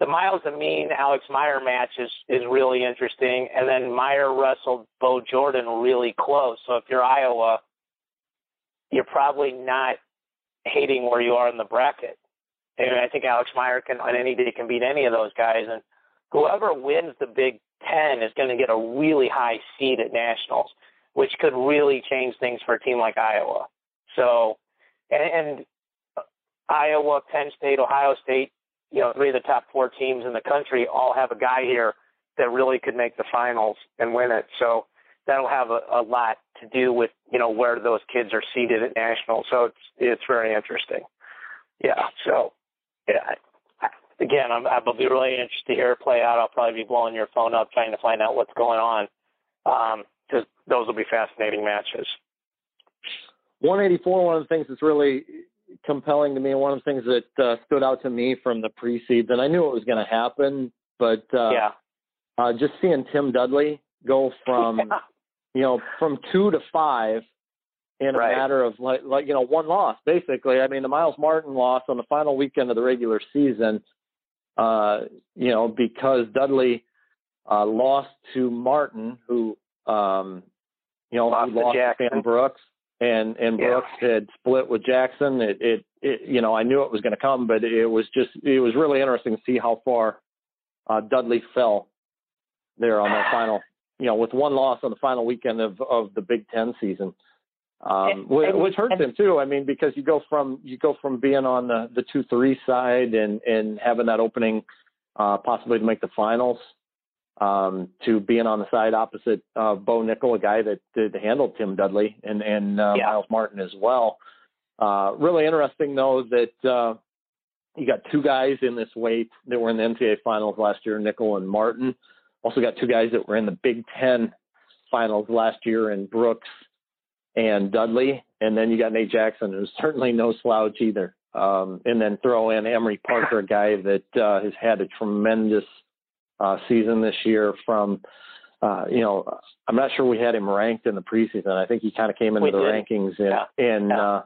The Myles Amine Alex Meyer match is is really interesting, and then Meyer wrestled Bo Jordan really close. So if you're Iowa, you're probably not hating where you are in the bracket. And I think Alex Meyer can on any day can beat any of those guys, and whoever wins the Big Ten is going to get a really high seed at nationals, which could really change things for a team like Iowa. So, and, and Iowa, Penn State, Ohio State, you know, three of the top four teams in the country all have a guy here that really could make the finals and win it. So that'll have a, a lot to do with you know where those kids are seated at nationals. So it's it's very interesting. Yeah. So yeah. Again, I'm, I'll be really interested to hear it play out. I'll probably be blowing your phone up trying to find out what's going on because those will be fascinating matches. 184, one of the things that's really compelling to me, and one of the things that uh, stood out to me from the pre-seeds, and I knew it was going to happen, but uh, yeah. uh, just seeing Tim Dudley go from, [laughs] Yeah. you know, from two to five in a Right. matter of like, like, you know, one loss, basically. I mean, the Myles Martin loss on the final weekend of the regular season, uh, you know, because Dudley uh, lost to Martin, who, um, you know, Lost who to lost Sam Brooks, and and Yeah. Brooks had split with Jackson. It, it, it you know, I knew it was going to come, but it was just, it was really interesting to see how far uh, Dudley fell there on that final, you know, with one loss on the final weekend of of the Big Ten season. Um, And- which, hurts him too. I mean, because you go from you go from being on the the two three side and and having that opening uh, possibly to make the finals um, to being on the side opposite uh, Bo Nickal, a guy that, that handled Tim Dudley and and uh, Yeah. Myles Martin as well. Uh, really interesting though that uh, you got two guys in this weight that were in the NCAA finals last year, Nickal and Martin. Also got two guys that were in the Big Ten finals last year in Brooks and Dudley. And then you got Nate Jackson, who's [laughs] certainly no slouch either. Um, and then throw in Emery Parker, a guy that uh, has had a tremendous uh, season this year from, uh, you know, I'm not sure we had him ranked in the preseason. I think he kind of came into We the did. rankings in, Yeah. in Yeah. Uh,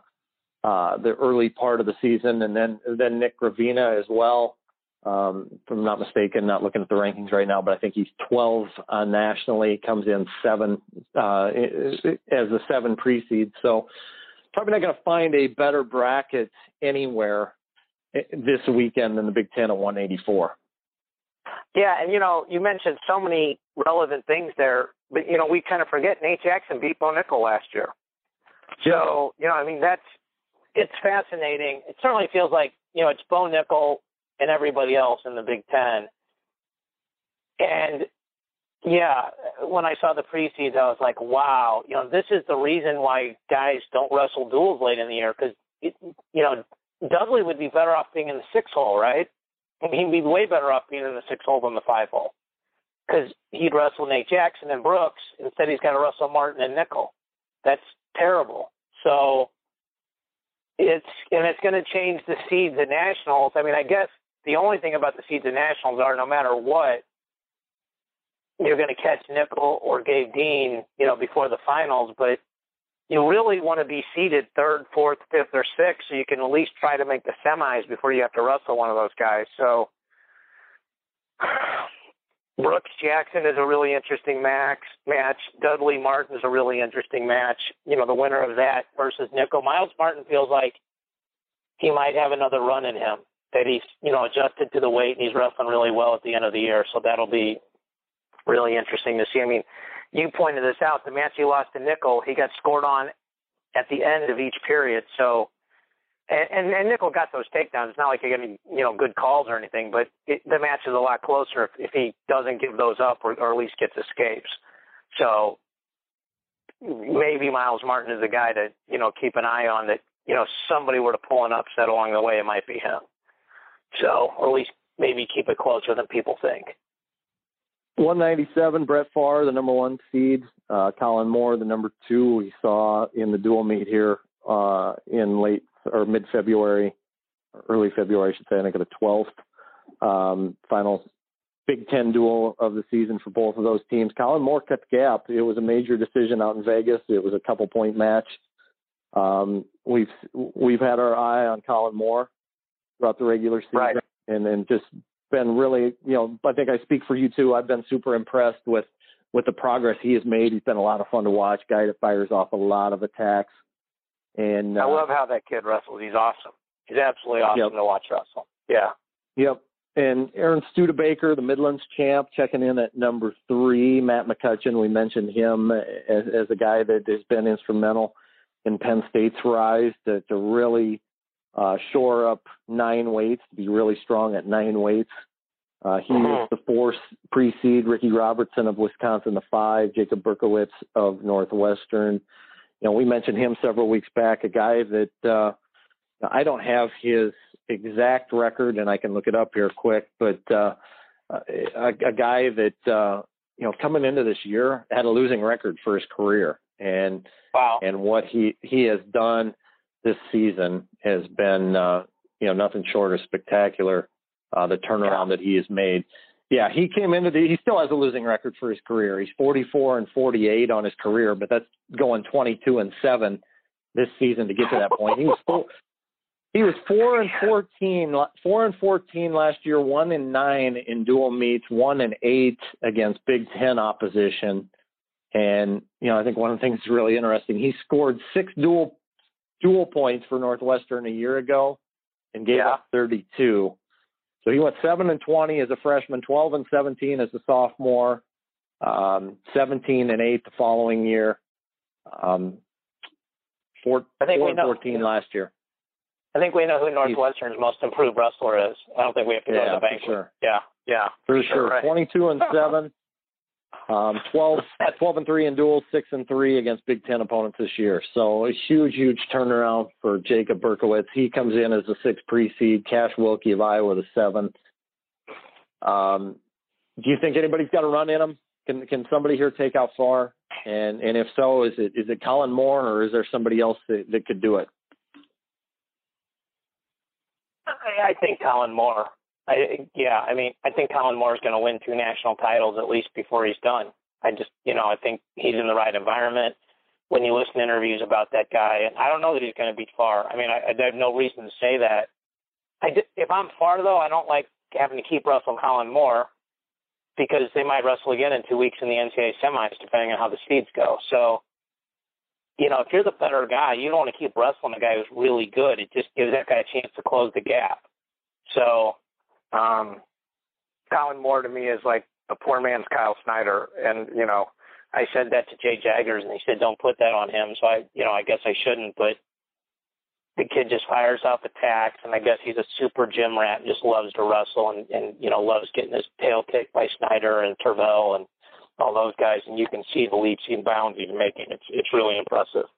uh, the early part of the season, and then then Nick Gravina as well. Um, if I'm not mistaken, not looking at the rankings right now, but I think he's 12 uh, nationally, comes in seven uh, as the seven pre-seed. So probably not going to find a better bracket anywhere this weekend than the Big Ten at 184. Yeah, and you know, you mentioned so many relevant things there, but you know, we kind of forget Nate Jackson beat Bo Nickal last year. So, you know, I mean, that's it's fascinating. It certainly feels like you know it's Bo Nickal and everybody else in the Big Ten. And yeah, when I saw the preseason, I was like, wow, you know, this is the reason why guys don't wrestle duals late in the year because, you know, Dudley would be better off being in the six hole, right? I mean, he'd be way better off being in the six hole than the five hole because he'd wrestle Nate Jackson and Brooks. Instead, he's got to wrestle Martin and Nickal. That's terrible. So it's and it's going to change the seeds at nationals. I mean, I guess the only thing about the seeds at nationals are no matter what, you're going to catch Nickal or Gabe Dean, you know, before the finals. But you really want to be seeded third, fourth, fifth, or sixth, so you can at least try to make the semis before you have to wrestle one of those guys. So [sighs] Brooks Jackson is a really interesting match. Match Dudley Martin is a really interesting match. You know, the winner of that versus Nickal. Myles Martin feels like he might have another run in him. That he's you know adjusted to the weight and he's wrestling really well at the end of the year. So that'll be really interesting to see. I mean, you pointed this out. The match he lost to Nickal, he got scored on at the end of each period. So and, and, and Nickal got those takedowns. It's not like you're getting, you know, good calls or anything, but it, the match is a lot closer if, if he doesn't give those up or, or at least gets escapes. So maybe Myles Martin is a guy to, you know, keep an eye on that, you know, somebody were to pull an upset along the way, it might be him. So, or at least maybe keep it closer than people think. 197, Brett Pfarr, the number one seed. Uh, Kollin Moore, the number two, we saw in the dual meet here uh, in late or mid February, early February, I should say. I think of the 12th um, final Big Ten dual of the season for both of those teams. Kollin Moore cut the gap. It was a major decision out in Vegas. It was a couple point match. Um, we've we've had our eye on Kollin Moore throughout the regular season, right. and and just been really, you know, I think I speak for you too. I've been super impressed with with the progress he has made. He's been a lot of fun to watch. Guy that fires off a lot of attacks. And uh, I love how that kid wrestles. He's awesome. He's absolutely awesome yep. to watch wrestle. Yeah. Yep. And Aaron Studebaker, the Midlands champ, checking in at number three. Matt McCutcheon, we mentioned him as, as a guy that has been instrumental in Penn State's rise to, to really uh, shore up nine weights, to be really strong at nine weights. Uh, he mm-hmm. is the four pre-seed, Ricky Robertson of Wisconsin, the five, Jacob Berkowitz of Northwestern, you know, we mentioned him several weeks back, a guy that uh, I don't have his exact record, and I can look it up here quick, but uh, a, a guy that uh, you know coming into this year had a losing record for his career, and wow. and what he he has done this season has been uh, you know nothing short of spectacular. Uh, the turnaround yeah. that he has made. Yeah, he came into the. He still has a losing record for his career. He's 44 and 48 on his career, but that's going 22 and seven this season to get to that point. He was four, he was four and 14, four and 14 last year, one and nine in dual meets, one and eight against Big Ten opposition. And you know, I think one of the things that's really interesting, he scored six dual dual points for Northwestern a year ago and gave yeah. up 32. So he went seven and twenty as a freshman, twelve and seventeen as a sophomore, um, seventeen and eight the following year, um, four, I think four we know, 14 last year. I think we know who Northwestern's He's, most improved wrestler is. I don't think we have to go yeah, to the bank. Sure. Yeah, yeah, for, for sure. Right. Twenty-two and [laughs] seven. Um, 12, 12 and three in duals, six and three against Big Ten opponents this year. So a huge, huge turnaround for Jacob Berkowitz. He comes in as the six pre-seed. Cash Wilcke of Iowa the seven. Um, do you think anybody's got a run in them? Can can somebody here take out Pfarr? And and if so, is it is it Kollin Moore or is there somebody else that, that could do it? I think Kollin Moore. I yeah, I mean, I think Kollin Moore is going to win two national titles at least before he's done. I just, you know, I think he's in the right environment. When you listen to interviews about that guy, and I don't know that he's going to be Pfarr. I mean, I, I have no reason to say that. I if I'm Pfarr though, I don't like having to keep wrestling Kollin Moore because they might wrestle again in two weeks in the NCAA semis, depending on how the seeds go. So, you know, if you're the better guy, you don't want to keep wrestling a guy who's really good. It just gives that guy a chance to close the gap. So, um, Kollin Moore to me is like a poor man's Kyle Snyder, and you know, I said that to Jay Jaggers, and he said, "Don't put that on him." So I, you know, I guess I shouldn't, but the kid just fires off attacks, and I guess he's a super gym rat, and just loves to wrestle, and and you know, loves getting his tail kicked by Snyder and Tervel and all those guys, and you can see the leaps and bounds he's making. It's it's really impressive.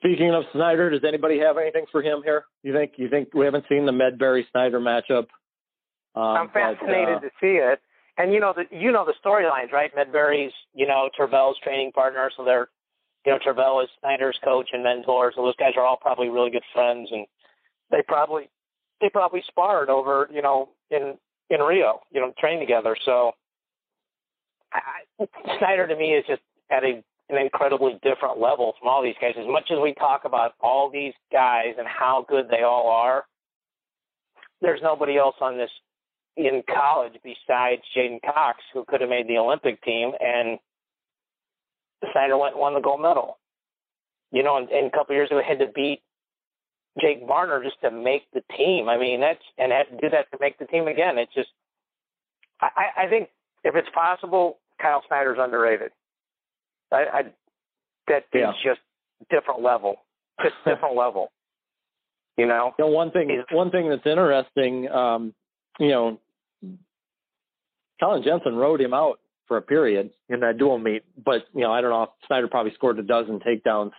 Speaking of Snyder, does anybody have anything for him here? You think you think we haven't seen the Medbury Snyder matchup? Um, I'm fascinated but, uh, to see it. And you know the you know the storylines, right? Medbury's you know Tervel's training partner, so they're you know Tervel is Snyder's coach and mentor, so those guys are all probably really good friends, and they probably they probably sparred over you know in in Rio, you know, train together. So I, Snyder to me is just at a an incredibly different level from all these guys. As much as we talk about all these guys and how good they all are, there's nobody else on this in college besides J'den Cox who could have made the Olympic team, and Snyder went and won the gold medal. You know, and, and a couple of years ago, had to beat Jake Varner just to make the team. I mean, that's and had to do that to make the team again. It's just, I, I think if it's possible, Kyle Snyder's underrated. I, I that yeah. is just different level, just [laughs] different level. You know. You know, one thing one thing that's interesting, um, you know, Colin Jensen rode him out for a period in that dual meet, but you know, I don't know. Snyder probably scored a dozen takedowns,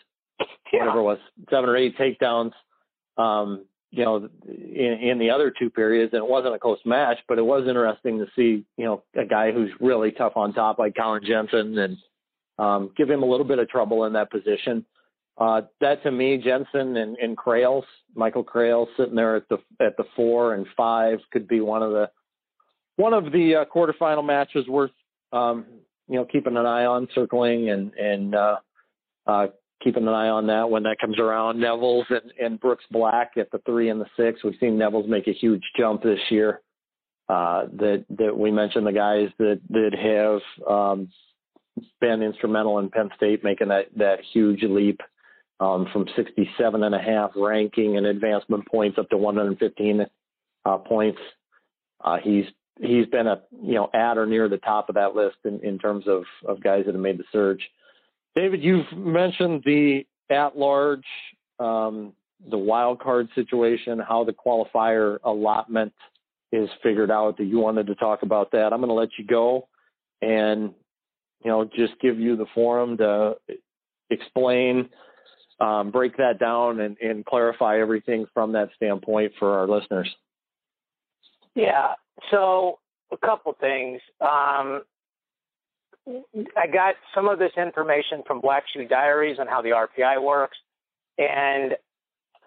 yeah. whatever it was, seven or eight takedowns. Um, you know, in, in the other two periods, and it wasn't a close match, but it was interesting to see, you know, a guy who's really tough on top like Colin Jensen and um, give him a little bit of trouble in that position. Uh, that to me, Jensen and, and Kroells, Michael Kroells sitting there at the at the four and five could be one of the one of the uh, quarterfinal matches worth um, you know keeping an eye on, circling and and uh, uh, keeping an eye on that when that comes around. Nevills and, and Brooks Black at the three and the six. We've seen Nevills make a huge jump this year. Uh, that that we mentioned the guys that that have um, been instrumental in Penn State making that, that huge leap um, from 67 and a half ranking and advancement points up to 115 uh, points. Uh, he's he's been a you know at or near the top of that list in, in terms of, of guys that have made the surge. David, you've mentioned the at large, um, the wild card situation, how the qualifier allotment is figured out. That you wanted to talk about that. I'm going to let you go and you know, just give you the forum to explain, um, break that down, and, and clarify everything from that standpoint for our listeners. Yeah. So a couple things. Um, I got some of this information from Black Shoe Diaries on how the RPI works, and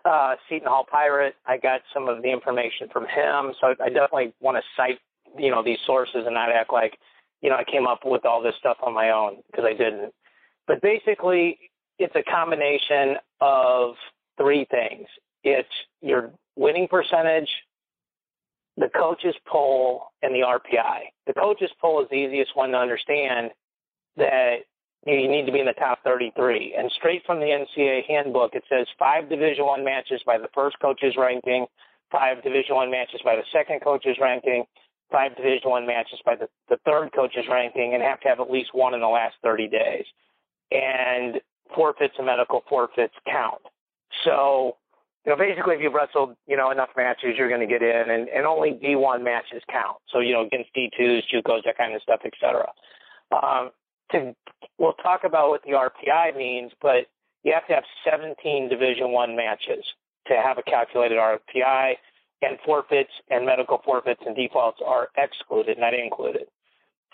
uh, Seton Hall Pirate. I got some of the information from him, so I definitely want to cite you know these sources and not act like you know, I came up with all this stuff on my own because I didn't. But basically, it's a combination of three things. It's your winning percentage, the coaches poll, and the RPI. The coaches poll is the easiest one to understand that you need to be in the top 33. And straight from the NCAA handbook, it says five Division One matches by the first coach's ranking, five Division One matches by the second coach's ranking, five Division One matches by the, the third coach's ranking and have to have at least one in the last 30 days. And forfeits and medical forfeits count. So, you know, basically, if you've wrestled, you know, enough matches, you're going to get in, and, and only D1 matches count. So, you know, against D2s, JUCOs, that kind of stuff, et cetera. Um, to, we'll talk about what the RPI means, but you have to have 17 Division One matches to have a calculated RPI and forfeits and medical forfeits and defaults are excluded, not included.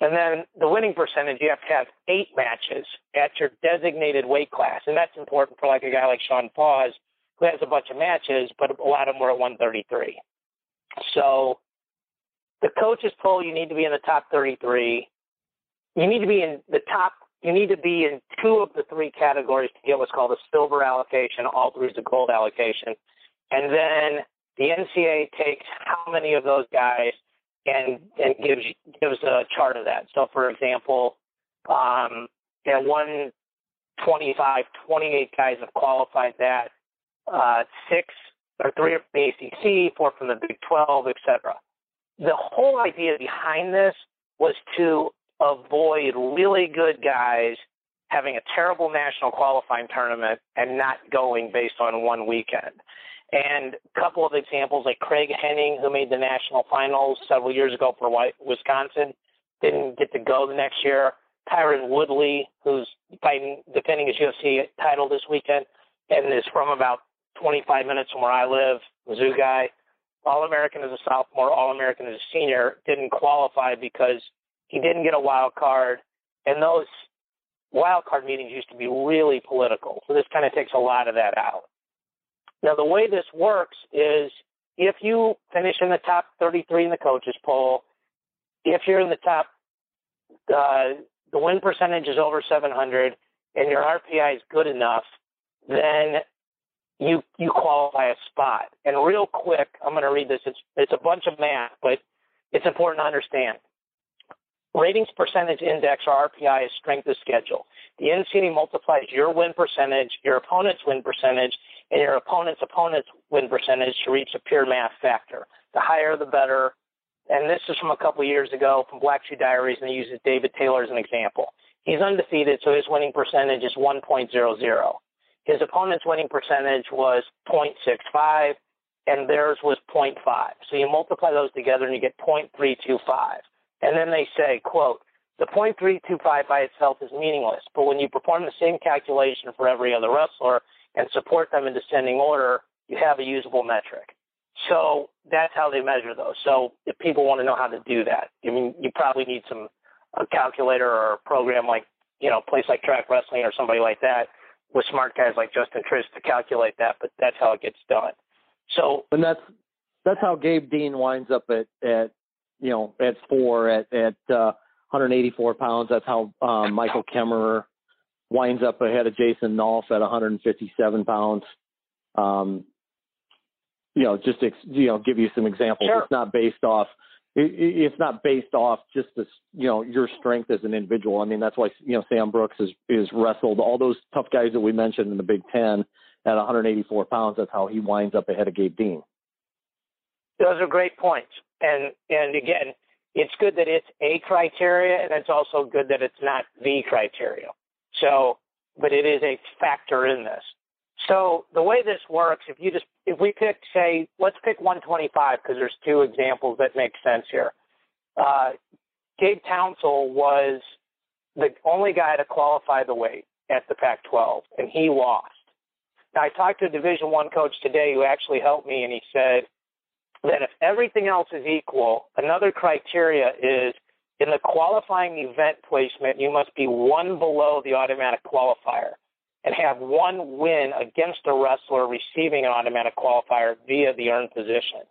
And then the winning percentage, you have to have eight matches at your designated weight class. And that's important for like a guy like Sean Fausz, who has a bunch of matches, but a lot of them were at 133. So the coaches poll, you need to be in the top 33. You need to be in the top, you need to be in two of the three categories to get what's called a silver allocation, all is a gold allocation. And then the NCAA takes how many of those guys and and gives gives a chart of that. So, for example, um, at 125, 28 guys have qualified that. Uh, six or three from the ACC, four from the Big 12, etc. The whole idea behind this was to avoid really good guys having a terrible national qualifying tournament and not going based on one weekend. And a couple of examples like Craig Henning, who made the national finals several years ago for Wisconsin, didn't get to go the next year. Tyron Woodley, who's fighting, defending his UFC title this weekend, and is from about 25 minutes from where I live, Mizzou guy. All American as a sophomore, All American as a senior, didn't qualify because he didn't get a wild card, and those wild card meetings used to be really political. So this kind of takes a lot of that out. Now the way this works is if you finish in the top 33 in the coaches poll, if you're in the top, uh, the win percentage is over 700, and your RPI is good enough, then you you qualify a spot. And real quick, I'm going to read this. It's it's a bunch of math, but it's important to understand. Ratings percentage index or RPI is strength of schedule. The NCAA multiplies your win percentage, your opponent's win percentage, and your opponent's opponent's win percentage to reach a pure math factor. The higher, the better. And this is from a couple years ago from Black Shoe Diaries, and he uses David Taylor as an example. He's undefeated, so his winning percentage is 1.00. His opponent's winning percentage was 0.65, and theirs was 0.5. So you multiply those together, and you get 0.325. And then they say, quote, the 0.325 by itself is meaningless, but when you perform the same calculation for every other wrestler and support them in descending order, you have a usable metric. So that's how they measure those. So if people want to know how to do that, I mean, you probably need some a calculator or a program like, you know, a place like Track Wrestling or somebody like that with smart guys like Justin Trist to calculate that, but that's how it gets done. So and that's that's how Gabe Dean winds up at at you know, at four at at uh, 184 pounds. That's how um, Michael Kemerer winds up ahead of Jason Nolf at 157 pounds. Um, you know, just to, you know, give you some examples. Sure. It's not based off. It, it's not based off just this, you know, your strength as an individual. I mean, that's why you know Sam Brooks is is wrestled all those tough guys that we mentioned in the Big Ten at 184 pounds. That's how he winds up ahead of Gabe Dean. Those are great points. And and again, it's good that it's a criteria, and it's also good that it's not the criteria. So, but it is a factor in this. So the way this works, if you just if we pick, say, let's pick 125 because there's two examples that make sense here. Uh, Gabe Townsell was the only guy to qualify the weight at the Pac-12, and he lost. Now I talked to a Division One coach today who actually helped me, and he said that if everything else is equal, another criteria is in the qualifying event placement, you must be one below the automatic qualifier and have one win against a wrestler receiving an automatic qualifier via the earned position.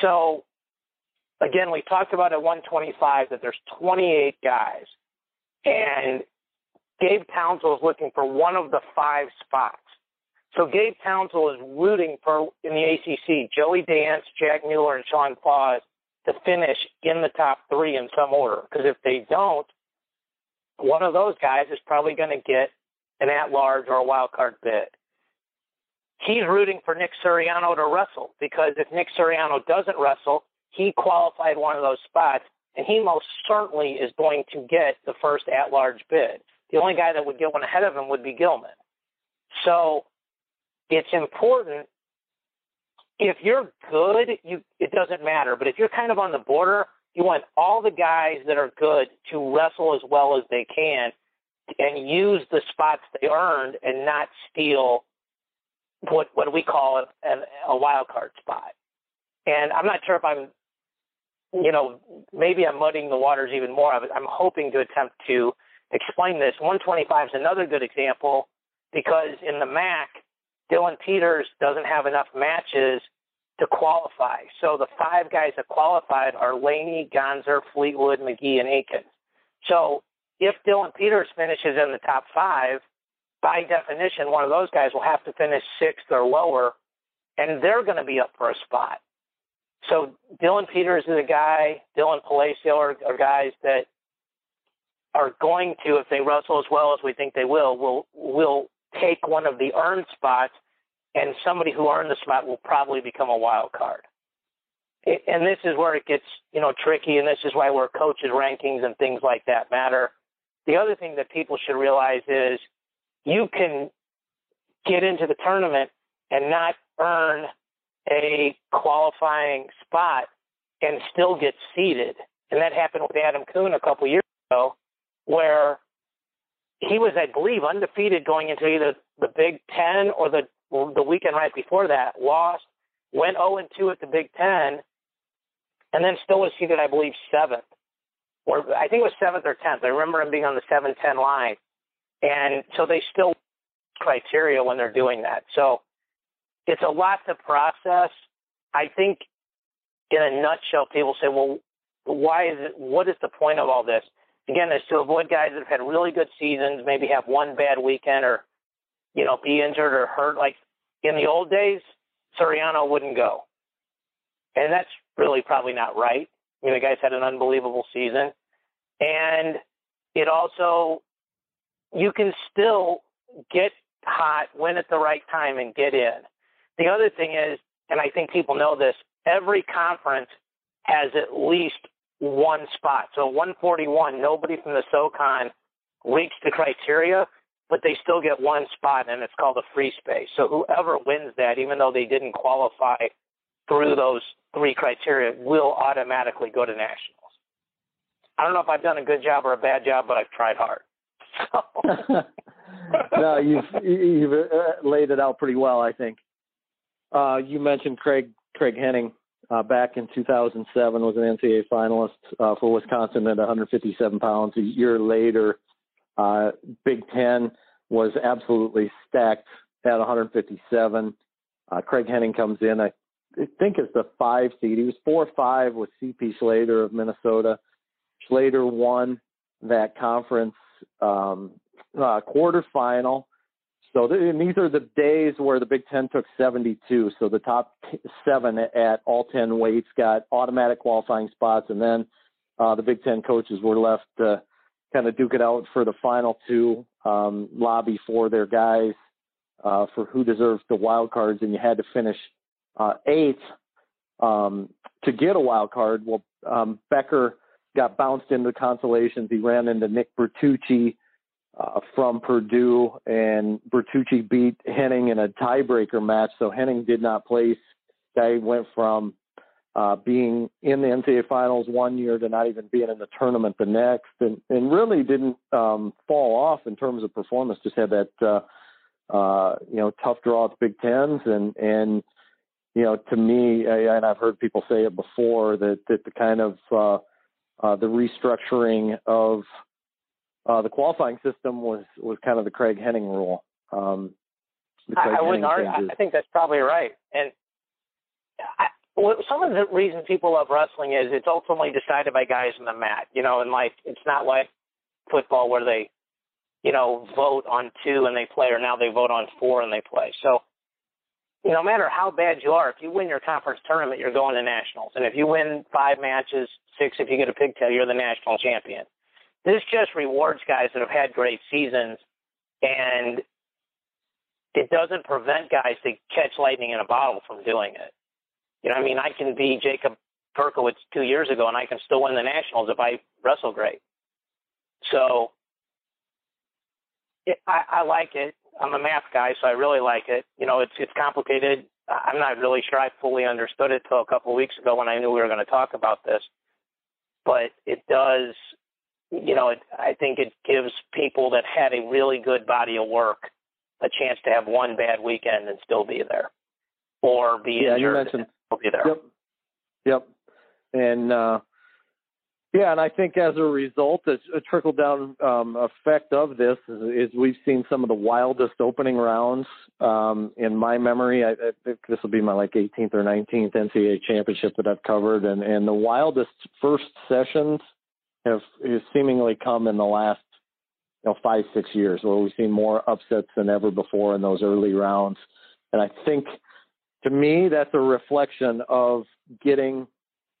So, again, we talked about at 125 that there's 28 guys, and Gabe Townsell is looking for one of the five spots. So Gabe Townsell is rooting for in the ACC Joey Dance, Jack Mueller, and Sean Fausz to finish in the top three in some order. Because if they don't, one of those guys is probably going to get an at-large or a wild card bid. He's rooting for Nick Suriano to wrestle because if Nick Suriano doesn't wrestle, he qualified one of those spots, and he most certainly is going to get the first at-large bid. The only guy that would get one ahead of him would be Gilman. So it's important if you're good, you it doesn't matter. But if you're kind of on the border, you want all the guys that are good to wrestle as well as they can and use the spots they earned and not steal what what we call a, a wild card spot. And I'm not sure if I'm, you know, maybe I'm muddying the waters even more. I'm hoping to attempt to explain this. 125 is another good example because in the MAC, Dylan Peters doesn't have enough matches to qualify. So the five guys that qualified are Laney, Gonzer, Fleetwood, McGhee, and Aikens. So if Dylan Peters finishes in the top five, by definition, one of those guys will have to finish sixth or lower, and they're going to be up for a spot. So Dylan Peters is a guy, Dylan Palacio are, are guys that are going to, if they wrestle as well as we think they will, will will take one of the earned spots and somebody who earned the spot will probably become a wild card. And this is where it gets, you know, tricky, and this is why where coaches' rankings and things like that matter. The other thing that people should realize is you can get into the tournament and not earn a qualifying spot and still get seeded. And that happened with Adam Kuhn a couple years ago, where he was, I believe, undefeated going into either the Big Ten or the the weekend right before that. Lost, went 0 and 2 at the Big Ten, and then still was seeded, I believe, seventh, or I think it was seventh or tenth. I remember him being on the seven ten line, and so they still criteria when they're doing that. So it's a lot to process. I think, in a nutshell, people say, "Well, why is it? What is the point of all this?" Again, is to avoid guys that have had really good seasons, maybe have one bad weekend or, you know, be injured or hurt. Like in the old days, Suriano wouldn't go. And that's really probably not right. You know, the guy's had an unbelievable season. And it also, you can still get hot, win at the right time, and get in. The other thing is, and I think people know this, every conference has at least one spot. So 141, nobody from the SoCon reached the criteria, but they still get one spot, and it's called a free space. So whoever wins that, even though they didn't qualify through those three criteria, will automatically go to nationals. I don't know if I've done a good job or a bad job, but I've tried hard. So. [laughs] no, you've you've uh, laid it out pretty well, I think. Uh, you mentioned Craig Craig Henning uh, back in 2007 was an NCAA finalist uh, for Wisconsin at 157 pounds. A year later, uh, Big Ten was absolutely stacked at 157. Uh, Craig Henning comes in, I think it's the five seed. He was four or five with CP Schlatter of Minnesota. Schlatter won that conference um, uh, quarterfinal so and these are the days where the Big Ten took 72. So the top seven at all 10 weights got automatic qualifying spots, and then uh, the Big Ten coaches were left to kind of duke it out for the final two, um, lobby for their guys uh, for who deserves the wild cards, and you had to finish uh, eighth um, to get a wild card. Well, um, Becker got bounced into consolations. He ran into Nick Bertucci uh, from Purdue, and Bertucci beat Henning in a tiebreaker match. So Henning did not place. Guy went from uh, being in the NCAA finals one year to not even being in the tournament the next, and, and really didn't um, fall off in terms of performance. Just had that uh, uh, you know tough draw at the Big Tens, and and you know to me, I, and I've heard people say it before that that the kind of uh, uh, the restructuring of uh, the qualifying system was was kind of the Craig Henning rule. Um, I, I wouldn't argue. I think that's probably right. And I, well, some of the reason people love wrestling is it's ultimately decided by guys in the mat. You know, and like it's not like football where they, you know, vote on two and they play, or now they vote on four and they play. So, you know, no matter how bad you are, if you win your conference tournament, you're going to nationals. And if you win five matches, six, if you get a pigtail, you're the national champion. This just rewards guys that have had great seasons, and it doesn't prevent guys to catch lightning in a bottle from doing it. You know, I mean, I can be Jacob Perkowitz two years ago, and I can still win the nationals if I wrestle great. So it, I, I like it. I'm a math guy, so I really like it. You know, it's it's complicated. I'm not really sure I fully understood it till a couple of weeks ago when I knew we were going to talk about this. But it does you know, it, I think it gives people that had a really good body of work a chance to have one bad weekend and still be there, or be yeah, injured you mentioned, and still be there. Yep, yep, and uh, yeah, and I think as a result, a, a trickle down um, effect of this is, is, we've seen some of the wildest opening rounds um, in my memory. I, I think this will be my like 18th or 19th NCAA championship that I've covered, and and the wildest first sessions have, seemingly come in the last you know five six years, where we've seen more upsets than ever before in those early rounds. And I think, to me, that's a reflection of getting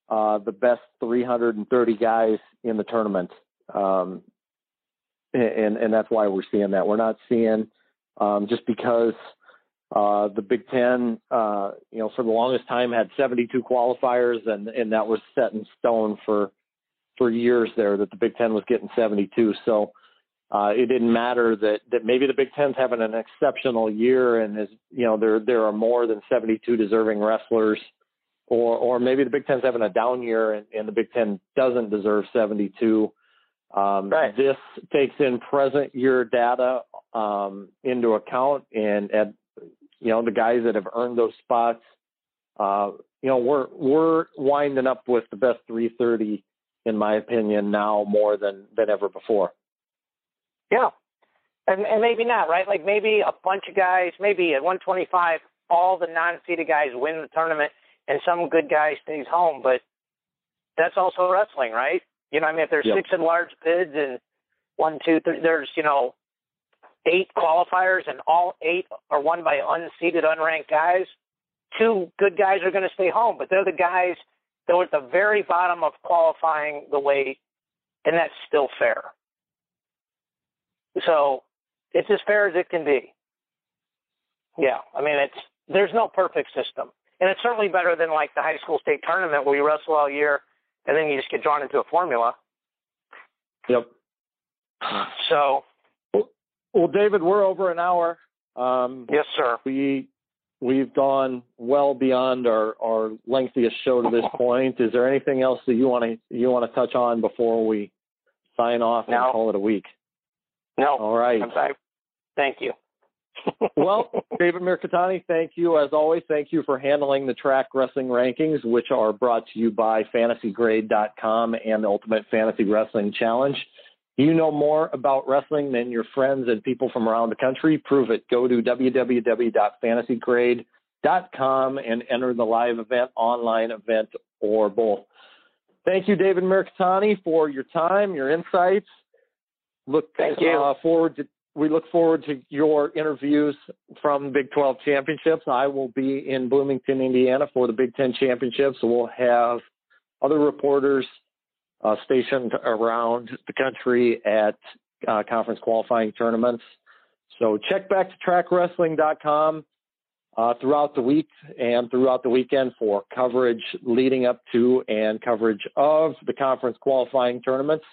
uh, the best 330 guys in the tournament, um, and and that's why we're seeing that. We're not seeing um, just because Uh, the Big Ten, uh, you know, for the longest time had 72 qualifiers, and and that was set in stone for for years there that the Big Ten was getting 72. So uh, it didn't matter that that maybe the Big Ten's having an exceptional year, and is you know there there are more than 72 deserving wrestlers, or or maybe the Big Ten's having a down year, and, and the Big Ten doesn't deserve 72. Um, right. This takes in present year data um, into account, and at you know the guys that have earned those spots. Uh, you know we're we're winding up with the best 330 in my opinion now more than than ever before. Yeah, and and maybe not right. Like maybe a bunch of guys, maybe at 125, all the non-seeded guys win the tournament, and some good guy stays home. But that's also wrestling, right? You know, I mean, if there's yep. six enlarged bids and one, two, three, there's you know eight qualifiers, and all eight are won by unseeded, unranked guys. Two good guys are going to stay home, but they're the guys that were at the very bottom of qualifying the weight, and that's still fair. So it's as fair as it can be. Yeah, I mean it's there's no perfect system, and it's certainly better than like the high school state tournament where you wrestle all year and then you just get drawn into a formula. Yep. So. Well, David, we're over an hour. Um, yes, sir. We we've gone well beyond our, our lengthiest show to this [laughs] point. Is there anything else that you want to you want to touch on before we sign off and call it a week? No. All right. I'm sorry. Thank you. [laughs] well, David Mirikitani, thank you as always. Thank you for handling the track wrestling rankings, which are brought to you by FantasyGrade.com and the Ultimate Fantasy Wrestling Challenge. You know more about wrestling than your friends and people from around the country. Prove it. Go to www.fantasygrade.com and enter the live event, online event, or both. Thank you, David Mirikitani, for your time, your insights. Look Thank you. Uh, forward to we look forward to your interviews from Big 12 championships. I will be in Bloomington, Indiana for the Big 10 championships. We'll have other reporters uh, stationed around the country at uh, conference qualifying tournaments. So check back to trackwrestling.com uh, throughout the week and throughout the weekend for coverage leading up to and coverage of the conference qualifying tournaments.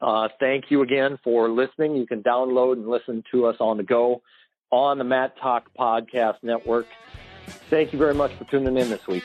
Uh, thank you again for listening. You can download and listen to us on the go on the Mat Talk Podcast Network. Thank you very much for tuning in this week.